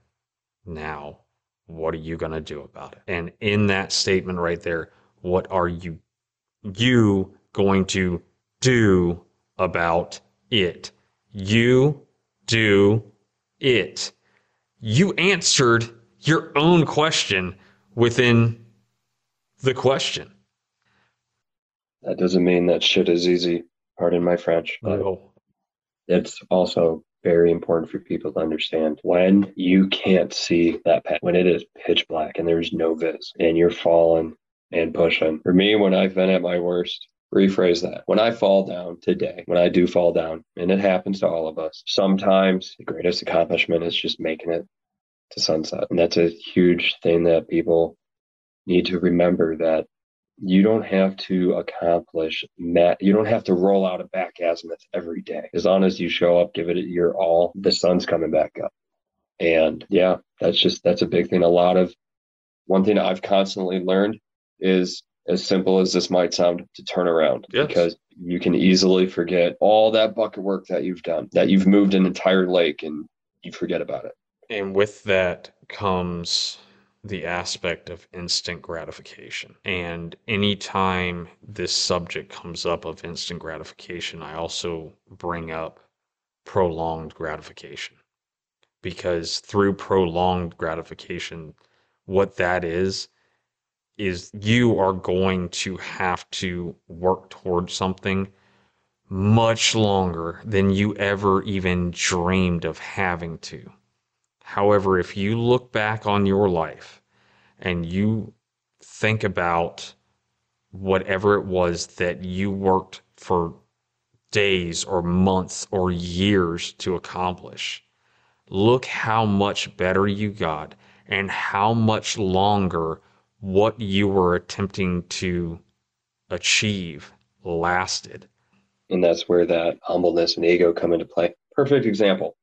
S1: Now, what are you going to do about it? And in that statement right there, what are you you going to do about it? You do it. You answered your own question within the question.
S3: That doesn't mean that shit is easy. Pardon my French.
S1: No.
S3: It's also very important for people to understand when you can't see that path, when it is pitch black and there's no vis and you're falling and pushing. For me, when I've been at my worst, rephrase that. When I fall down today, when I do fall down, and it happens to all of us, sometimes the greatest accomplishment is just making it to sunset. And that's a huge thing that people need to remember that you don't have to accomplish mat you don't have to roll out a back azimuth every day. As long as you show up give it your all the sun's coming back up. And yeah that's just that's a big thing. A lot of one thing i've constantly learned is as simple as this might sound, to turn around. Yes. because you can easily forget all that bucket work that you've done, that you've moved an entire lake and you forget about it.
S1: And with that comes the aspect of instant gratification. And anytime this subject comes up of instant gratification, I also bring up prolonged gratification. Because through prolonged gratification, what that is, is you are going to have to work towards something much longer than you ever even dreamed of having to. However, if you look back on your life and you think about whatever it was that you worked for days or months or years to accomplish, look how much better you got and how much longer what you were attempting to achieve lasted.
S3: And that's where that humbleness and ego come into play. Perfect example.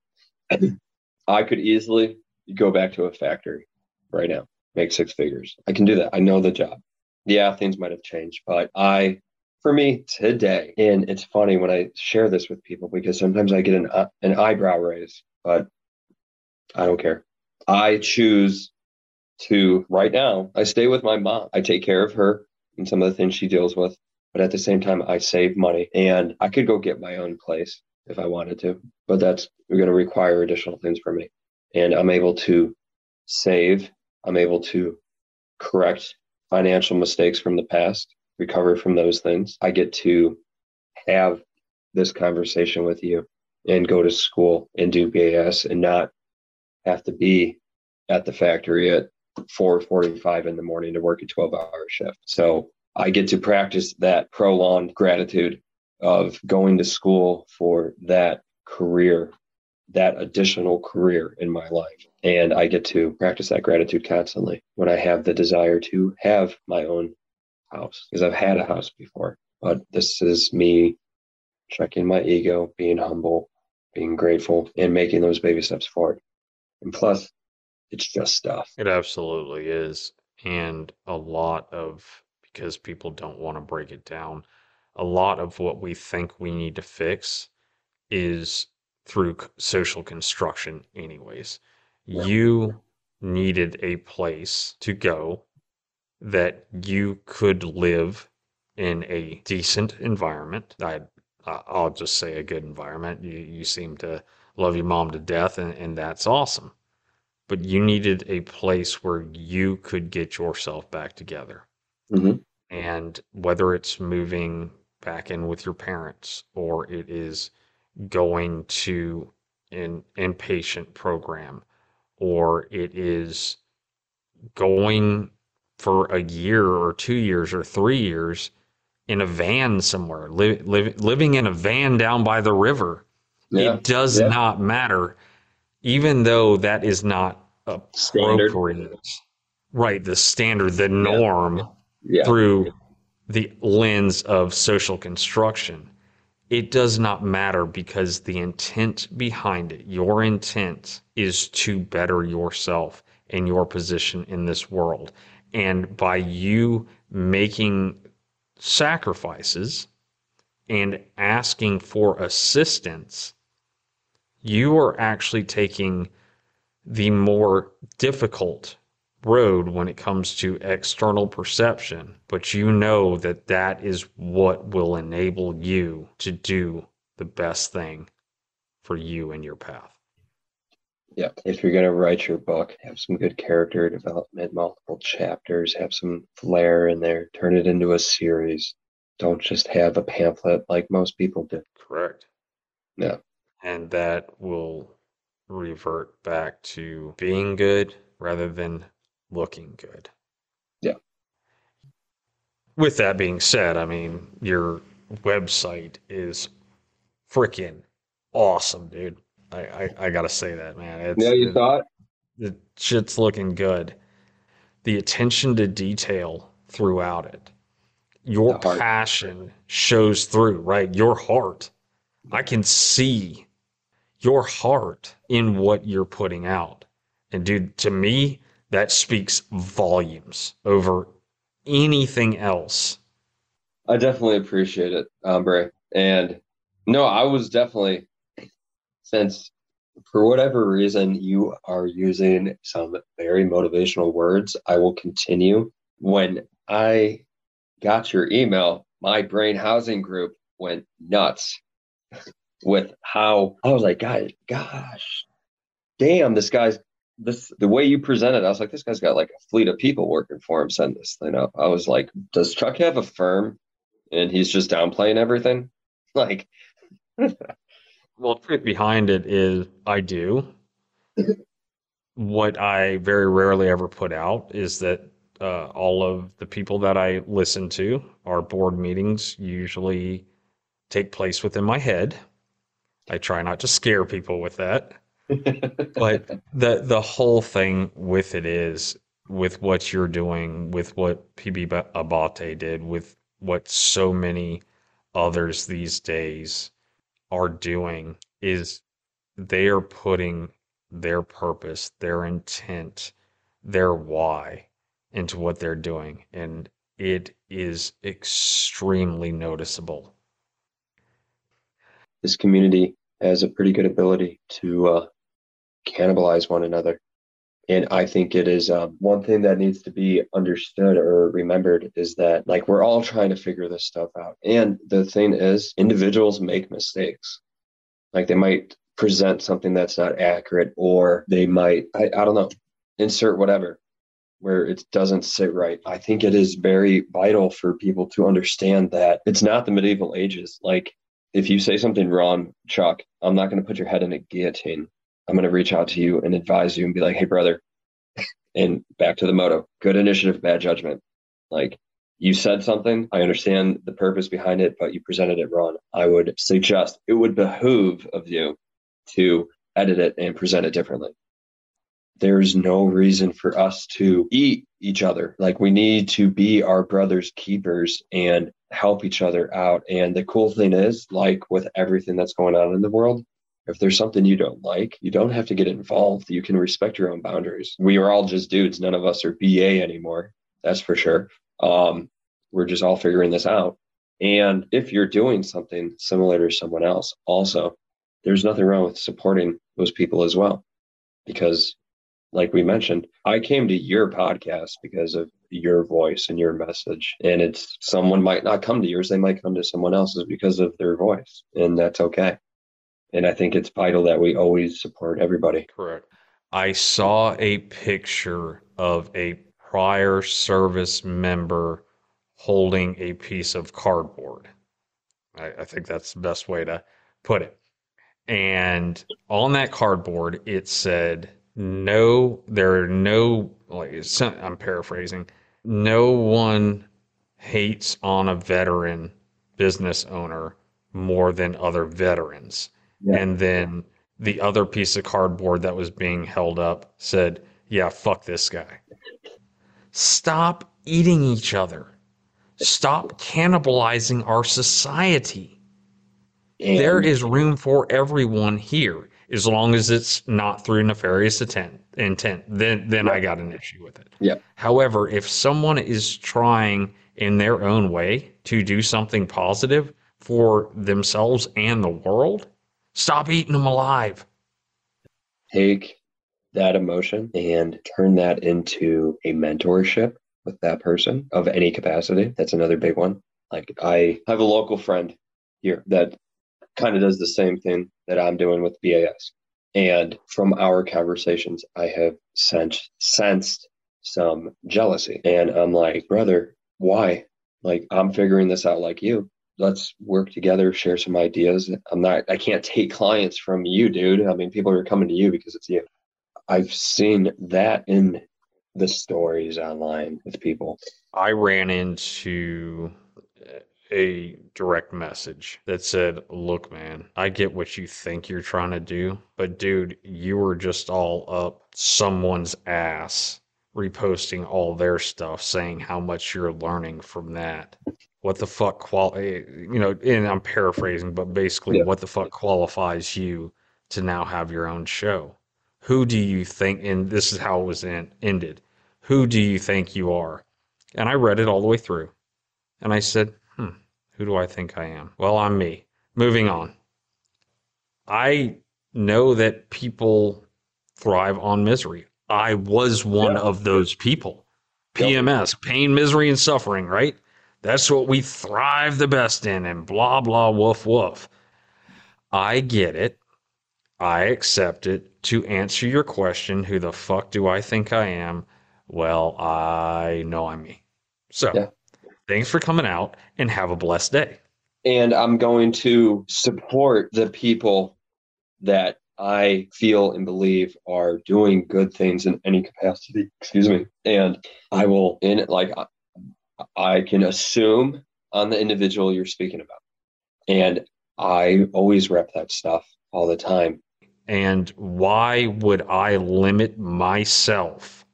S3: I could easily go back to a factory right now, make six figures. I can do that. I know the job. Yeah, things might have changed, but I, for me today, and it's funny when I share this with people because sometimes I get an, uh, an eyebrow raise, but I don't care. I choose to right now, I stay with my mom. I take care of her and some of the things she deals with. But at the same time, I save money and I could go get my own place if I wanted to. But that's going to require additional things for me. And I'm able to save, I'm able to correct financial mistakes from the past, recover from those things. I get to have this conversation with you and go to school and do BAS and not have to be at the factory at 4:45 in the morning to work a 12-hour shift. So I get to practice that prolonged gratitude of going to school for that career, that additional career in my life. And I get to practice that gratitude constantly when I have the desire to have my own house because I've had a house before. But this is me checking my ego, being humble, being grateful, and making those baby steps forward. And plus, it's just stuff.
S1: It absolutely is. And a lot of, because people don't want to break it down, a lot of what we think we need to fix is through social construction, anyways. Yeah. You needed a place to go that you could live in a decent environment. I, I'll just say a good environment. You, you seem to love your mom to death, and, and that's awesome. But you needed a place where you could get yourself back together. Mm-hmm. And whether it's moving back in with your parents or it is going to an inpatient program or it is going for a year or two years or three years in a van somewhere, li- li- living in a van down by the river. Yeah. It does yeah. not matter, even though that is not a Standard. Right, the standard, the norm yeah. through the lens of social construction. It does not matter because the intent behind it, your intent is to better yourself and your position in this world. And by you making sacrifices and asking for assistance, you are actually taking the more difficult road when it comes to external perception, but you know that that is what will enable you to do the best thing for you and your path.
S3: Yeah. If you're going to write your book, have some good character development, multiple chapters, have some flair in there, turn it into a series. Don't just have a pamphlet like most people do.
S1: Correct.
S3: Yeah.
S1: And that will revert back to being good rather than looking good.
S3: Yeah.
S1: With that being said, I mean, your website is freaking awesome, dude. I, I, I gotta say that, man.
S3: It's, yeah, you it, thought
S1: the shit's looking good. The attention to detail throughout it, your passion shows through, right? Your heart. I can see your heart in what you're putting out. And dude, to me, that speaks volumes over anything else.
S3: I definitely appreciate it, Ombre. And no, I was definitely since for whatever reason you are using some very motivational words, I will continue. When I got your email, my brain housing group went nuts <laughs> with how I was like, guys, gosh, damn, this guy's this the way you presented. I was like, this guy's got like a fleet of people working for him. Send this thing up. I was like, does Chuck have a firm, and he's just downplaying everything? <laughs> Like, <laughs>
S1: well, truth behind it is I do. <laughs> what I very rarely ever put out is that uh, all of the people that I listen to, our board meetings usually take place within my head. I try not to scare people with that. But the the whole thing with it is with what you're doing, with what PB Abate did, with what so many others these days are doing, is they are putting their purpose, their intent, their why into what they're doing. And it is extremely noticeable.
S3: This community has a pretty good ability to uh, cannibalize one another. And I think it is um, one thing that needs to be understood or remembered is that, like, we're all trying to figure this stuff out. And the thing is, individuals make mistakes. Like, they might present something that's not accurate, or they might, I, I don't know, insert whatever where it doesn't sit right. I think it is very vital for people to understand that it's not the medieval ages. Like, if you say something wrong, Chuck, I'm not going to put your head in a guillotine. I'm going to reach out to you and advise you and be like, hey, brother, and back to the motto good initiative, bad judgment. Like you said something, I understand the purpose behind it, but you presented it wrong. I would suggest it would behoove of you to edit it and present it differently. There's no reason for us to eat each other. Like we need to be our brother's keepers and help each other out. And the cool thing is, like with everything that's going on in the world, if there's something you don't like, you don't have to get involved. You can respect your own boundaries. We are all just dudes. None of us are BA anymore. That's for sure. Um, we're just all figuring this out. And if you're doing something similar to someone else, also there's nothing wrong with supporting those people as well. Because, like we mentioned, I came to your podcast because of your voice and your message. And it's someone might not come to yours, they might come to someone else's because of their voice. And that's okay. And I think it's vital that we always support everybody.
S1: Correct. I saw a picture of a prior service member holding a piece of cardboard. I, I think that's the best way to put it. And on that cardboard, it said, no, there are no, like, I'm paraphrasing, no one hates on a veteran business owner more than other veterans. Yeah. And then the other piece of cardboard that was being held up said, yeah, fuck this guy. Stop eating each other. Stop cannibalizing our society. And there is room for everyone here as long as it's not through nefarious intent intent then then i got an issue with it
S3: yeah
S1: however if someone is trying in their own way to do something positive for themselves and the world stop eating them alive
S3: take that emotion and turn that into a mentorship with that person of any capacity that's another big one like i have a local friend here that kind of does the same thing that I'm doing with BAS. And from our conversations, I have sensed, sensed some jealousy. And I'm like, brother, why? Like, I'm figuring this out like you. Let's work together, share some ideas. I'm not, I can't take clients from you, dude. I mean, people are coming to you because it's you. I've seen that in the stories online with people.
S1: I ran into a direct message that said, Look, man, I get what you think you're trying to do, but dude, you were just all up someone's ass reposting all their stuff saying how much you're learning from that. What the fuck qual eh, you know, and I'm paraphrasing, but basically yeah. what the fuck qualifies you to now have your own show? Who do you think and this is how it was in, ended. Who do you think you are? And I read it all the way through. And I said, hmm, who do I think I am? Well, I'm me. Moving on. I know that people thrive on misery. I was one yeah. of those people. PMS, pain, misery, and suffering, right? That's what we thrive the best in, and blah, blah, woof, woof. I get it. I accept it. To answer your question, who the fuck do I think I am? Well, I know I'm me. So, yeah. Thanks for coming out and have a blessed day.
S3: And I'm going to support the people that I feel and believe are doing good things in any capacity. Excuse me. And I will, in like, I can assume on the individual you're speaking about. And I always rep that stuff all the time.
S1: And why would I limit myself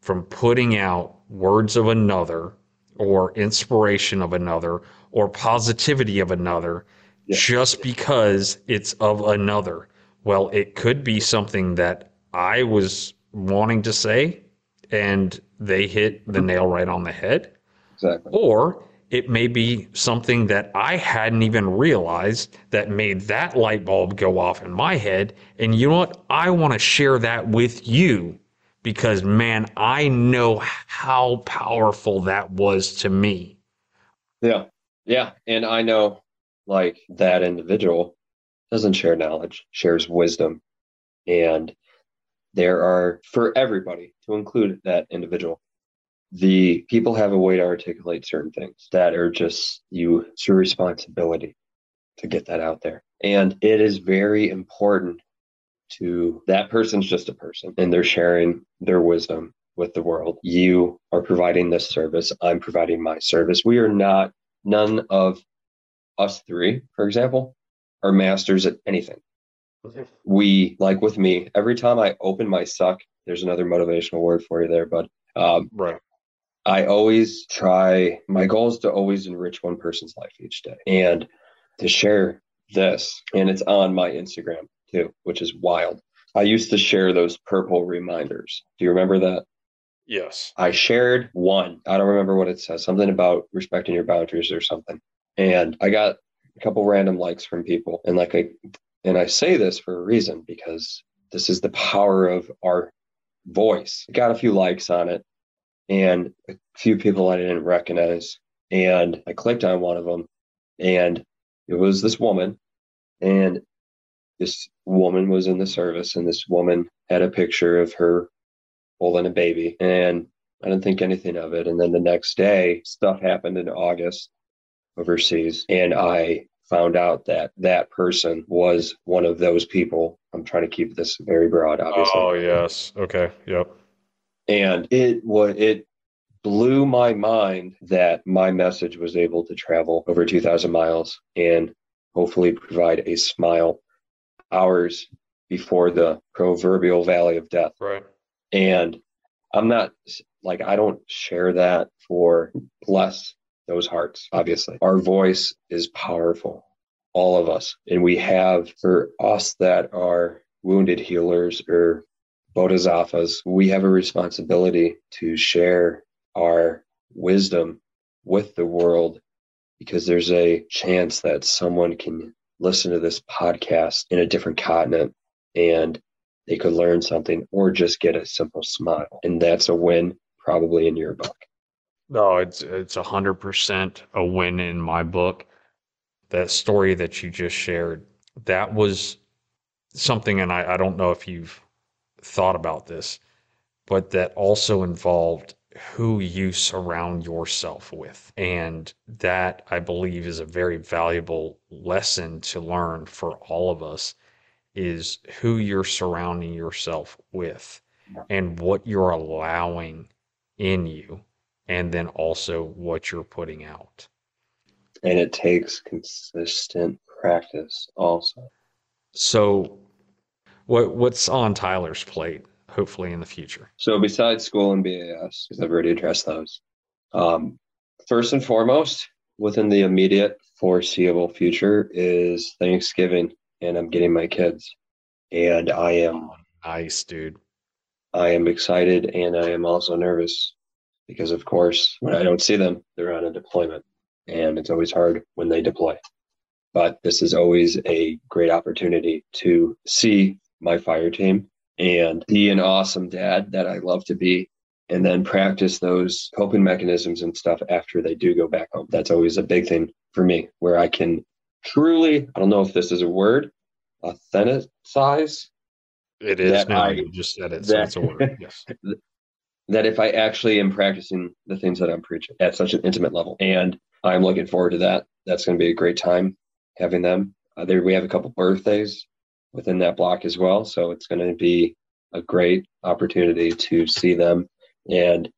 S1: from putting out words of another or inspiration of another or positivity of another yeah. just because it's of another. Well, it could be something that I was wanting to say and they hit the nail right on the head.
S3: Exactly.
S1: Or it may be something that I hadn't even realized that made that light bulb go off in my head. And you know what? I want to share that with you because man, I know how powerful that was to me.
S3: Yeah. Yeah. And I know like that individual doesn't share knowledge, shares wisdom. And there are, for everybody to include that individual, the people have a way to articulate certain things that are just you, it's your responsibility to get that out there. And it is very important to that person's just a person and they're sharing their wisdom with the world. You are providing this service. I'm providing my service. We are not, none of us three, for example, are masters at anything. We, like with me, every time I open my suck, there's another motivational word for you there, but um,
S1: right.
S3: I always try, my goal is to always enrich one person's life each day and to share this. And it's on my Instagram too, which is wild. I used to share those purple reminders. Do you remember that?
S1: Yes.
S3: I shared one. I don't remember what it says, something about respecting your boundaries or something. And I got a couple random likes from people and like I And I say this for a reason because this is the power of our voice. got a few likes on it and a few people I didn't recognize. And I clicked on one of them and it was this woman. And this woman was in the service and this woman had a picture of her holding a baby. And I didn't think anything of it. And then the next day, stuff happened in August overseas. And I found out that that person was one of those people. I'm trying to keep this very broad, obviously.
S1: Oh, yes. Okay. Yep.
S3: And it was, it blew my mind that my message was able to travel over 2,000 miles and hopefully provide a smile hours before the proverbial valley of death.
S1: Right.
S3: And I'm not like, I don't share that for bless those hearts, mm-hmm. obviously. Our voice is powerful, all of us. And we have, for us that are wounded healers or bodhisattvas, we have a responsibility to share our wisdom with the world because there's a chance that someone can listen to this podcast in a different continent and they could learn something or just get a simple smile. And that's a win probably in your book.
S1: No, it's it's a hundred percent a win in my book. That story that you just shared, that was something, and I, I don't know if you've thought about this, but that also involved who you surround yourself with. And that I believe is a very valuable lesson to learn for all of us is who you're surrounding yourself with and what you're allowing in you and then also what you're putting out.
S3: And it takes consistent practice also.
S1: So what what's on Tyler's plate? hopefully in the future?
S3: So besides school and BAS, because I've already addressed those, um, first and foremost, within the immediate foreseeable future is Thanksgiving, and I'm getting my kids, and I am
S1: nice, dude.
S3: I am excited, and I am also nervous because, of course, when I don't see them, they're on a deployment, and it's always hard when they deploy. But this is always a great opportunity to see my fire team and be an awesome dad that I love to be, and then practice those coping mechanisms and stuff after they do go back home. That's always a big thing for me where I can truly, I don't know if this is a word, authenticize.
S1: It is now. I, you just said it, so that, it's a word. Yes. <laughs>
S3: that if I actually am practicing the things that I'm preaching at such an intimate level, and I'm looking forward to that. That's going to be a great time having them. Uh, there, we have a couple birthdays within that block as well. So it's going to be a great opportunity to see them and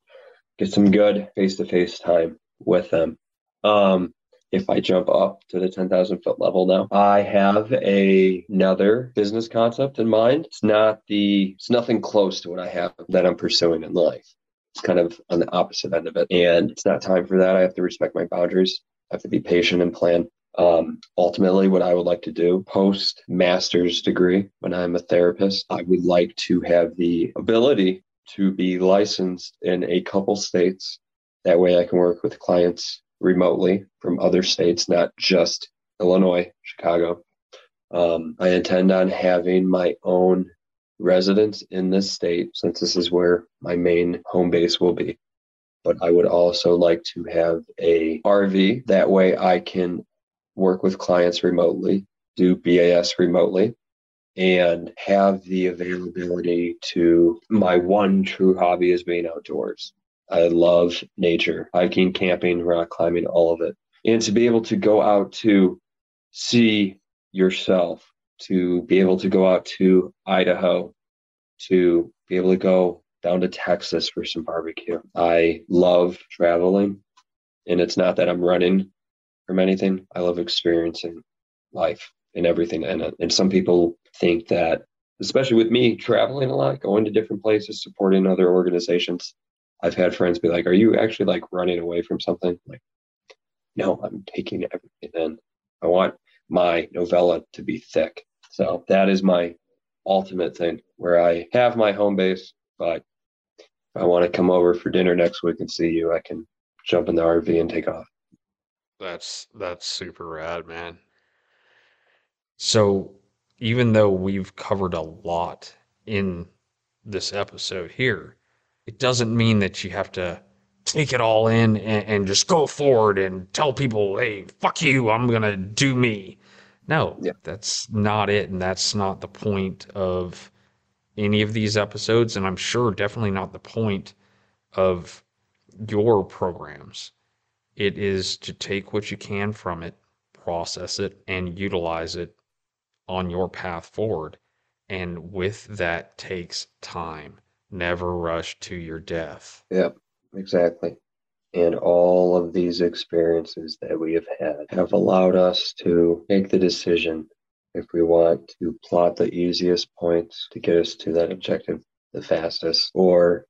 S3: get some good face to face time with them. Um, if I jump up to the 10,000 foot level now, I have a, another business concept in mind. It's not the, it's nothing close to what I have that I'm pursuing in life. It's kind of on the opposite end of it. And it's not time for that. I have to respect my boundaries. I have to be patient and plan. Um, ultimately, what I would like to do post master's degree when I'm a therapist, I would like to have the ability to be licensed in a couple states. That way, I can work with clients remotely from other states, not just Illinois, Chicago. Um, I intend on having my own residence in this state since this is where my main home base will be. But I would also like to have a RV. That way I can work with clients remotely, do BAS remotely, and have the availability to my one true hobby is being outdoors. I love nature, hiking, camping, rock climbing, all of it. And to be able to go out to see yourself, to be able to go out to Idaho, to be able to go down to Texas for some barbecue. I love traveling. And it's not that I'm running from anything. I love experiencing life and everything in it. And some people think that, especially with me traveling a lot, going to different places, supporting other organizations, I've had friends be like, Are you actually like running away from something? I'm like, no, I'm taking everything in. I want my novella to be thick. So that is my ultimate thing where I have my home base, but if I want to come over for dinner next week and see you, I can jump in the RV and take off.
S1: That's that's super rad, man. So even though we've covered a lot in this episode here, it doesn't mean that you have to take it all in and, and just go forward and tell people, hey, fuck you, I'm going to do me. No, yeah. that's not it. And that's not the point of any of these episodes. And I'm sure definitely not the point of your programs. It is to take what you can from it, process it, and utilize it on your path forward. And with that takes time. Never rush to your death.
S3: Yep, exactly. And all of these experiences that we have had have allowed us to make the decision if we want to plot the easiest points to get us to that objective the fastest, or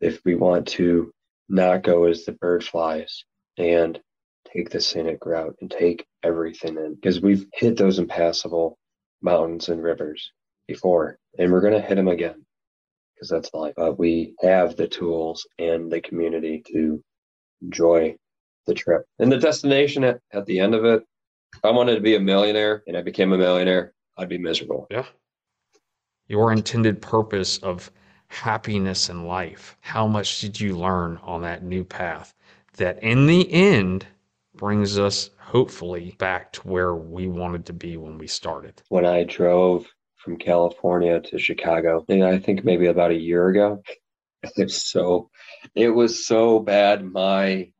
S3: if we want to not go as the bird flies and take the scenic route and take everything in because we've hit those impassable mountains and rivers before and we're going to hit them again because that's life but uh, we have the tools and the community to enjoy the trip. And the destination at, at the end of it if i wanted to be a millionaire and i became a millionaire i'd be miserable.
S1: Yeah. Your intended purpose of happiness in life how much did you learn on that new path that in the end brings us hopefully back to where we wanted to be when we started.
S3: When I drove from California to Chicago, I think maybe about a year ago, <laughs> so it was so bad my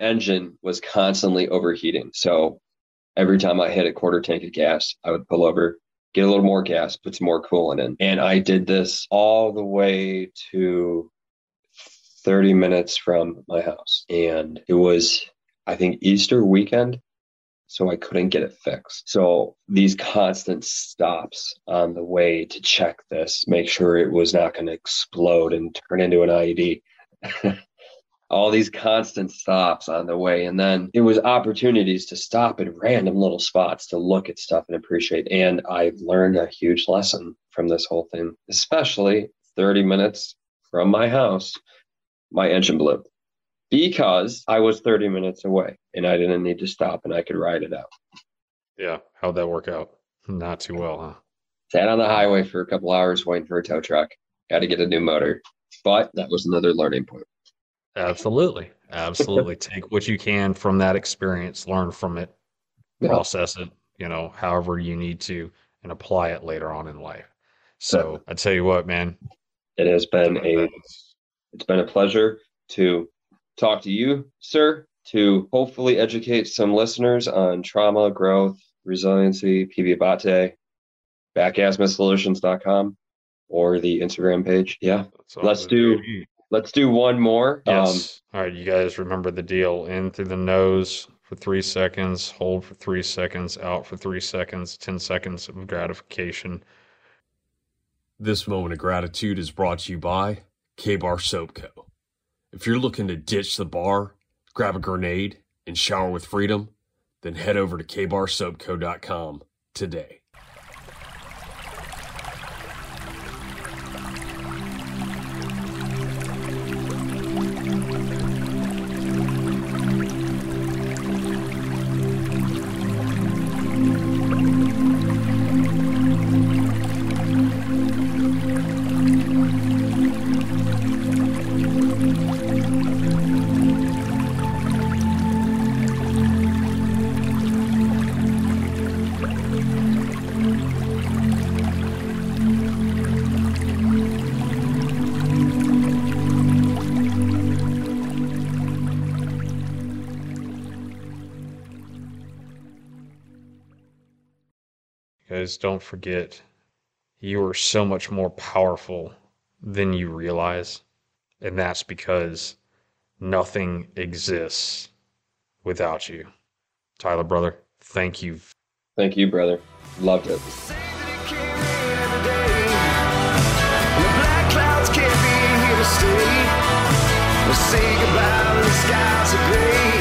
S3: engine was constantly overheating. So every time I hit a quarter tank of gas, I would pull over, get a little more gas, put some more coolant in. And I did this all the way to 30 minutes from my house. And it was, I think, Easter weekend. So I couldn't get it fixed. So these constant stops on the way to check this, make sure it was not going to explode and turn into an IED. <laughs> all these constant stops on the way. And then it was opportunities to stop in random little spots to look at stuff and appreciate. And I learned a huge lesson from this whole thing, especially 30 minutes from my house my engine blew because I was 30 minutes away and I didn't need to stop and I could ride it out.
S1: Yeah. How'd that work out? Not too well, huh?
S3: Sat on the highway for a couple hours waiting for a tow truck. Got to get a new motor. But that was another learning point.
S1: Absolutely. Absolutely. <laughs> Take what you can from that experience, learn from it, yeah. process it, you know, however you need to, and apply it later on in life. So I tell you what, man.
S3: It has been a it's been a pleasure to talk to you, sir, to hopefully educate some listeners on trauma, growth, resiliency, PV Abate, or the Instagram page. Yeah. Let's do let's do one more.
S1: Yes. Um, All right, you guys remember the deal. In through the nose for three seconds, hold for three seconds, out for three seconds, 10 seconds of gratification.
S2: This moment of gratitude is brought to you by K Bar Soap Co. If you're looking to ditch the bar, grab a grenade, and shower with freedom, then head over to kbarsoapco.com today.
S1: Guys, don't forget you are so much more powerful than you realize. And that's because nothing exists without you. Tyler, brother, thank you.
S3: Thank you, brother. Loved it. say goodbye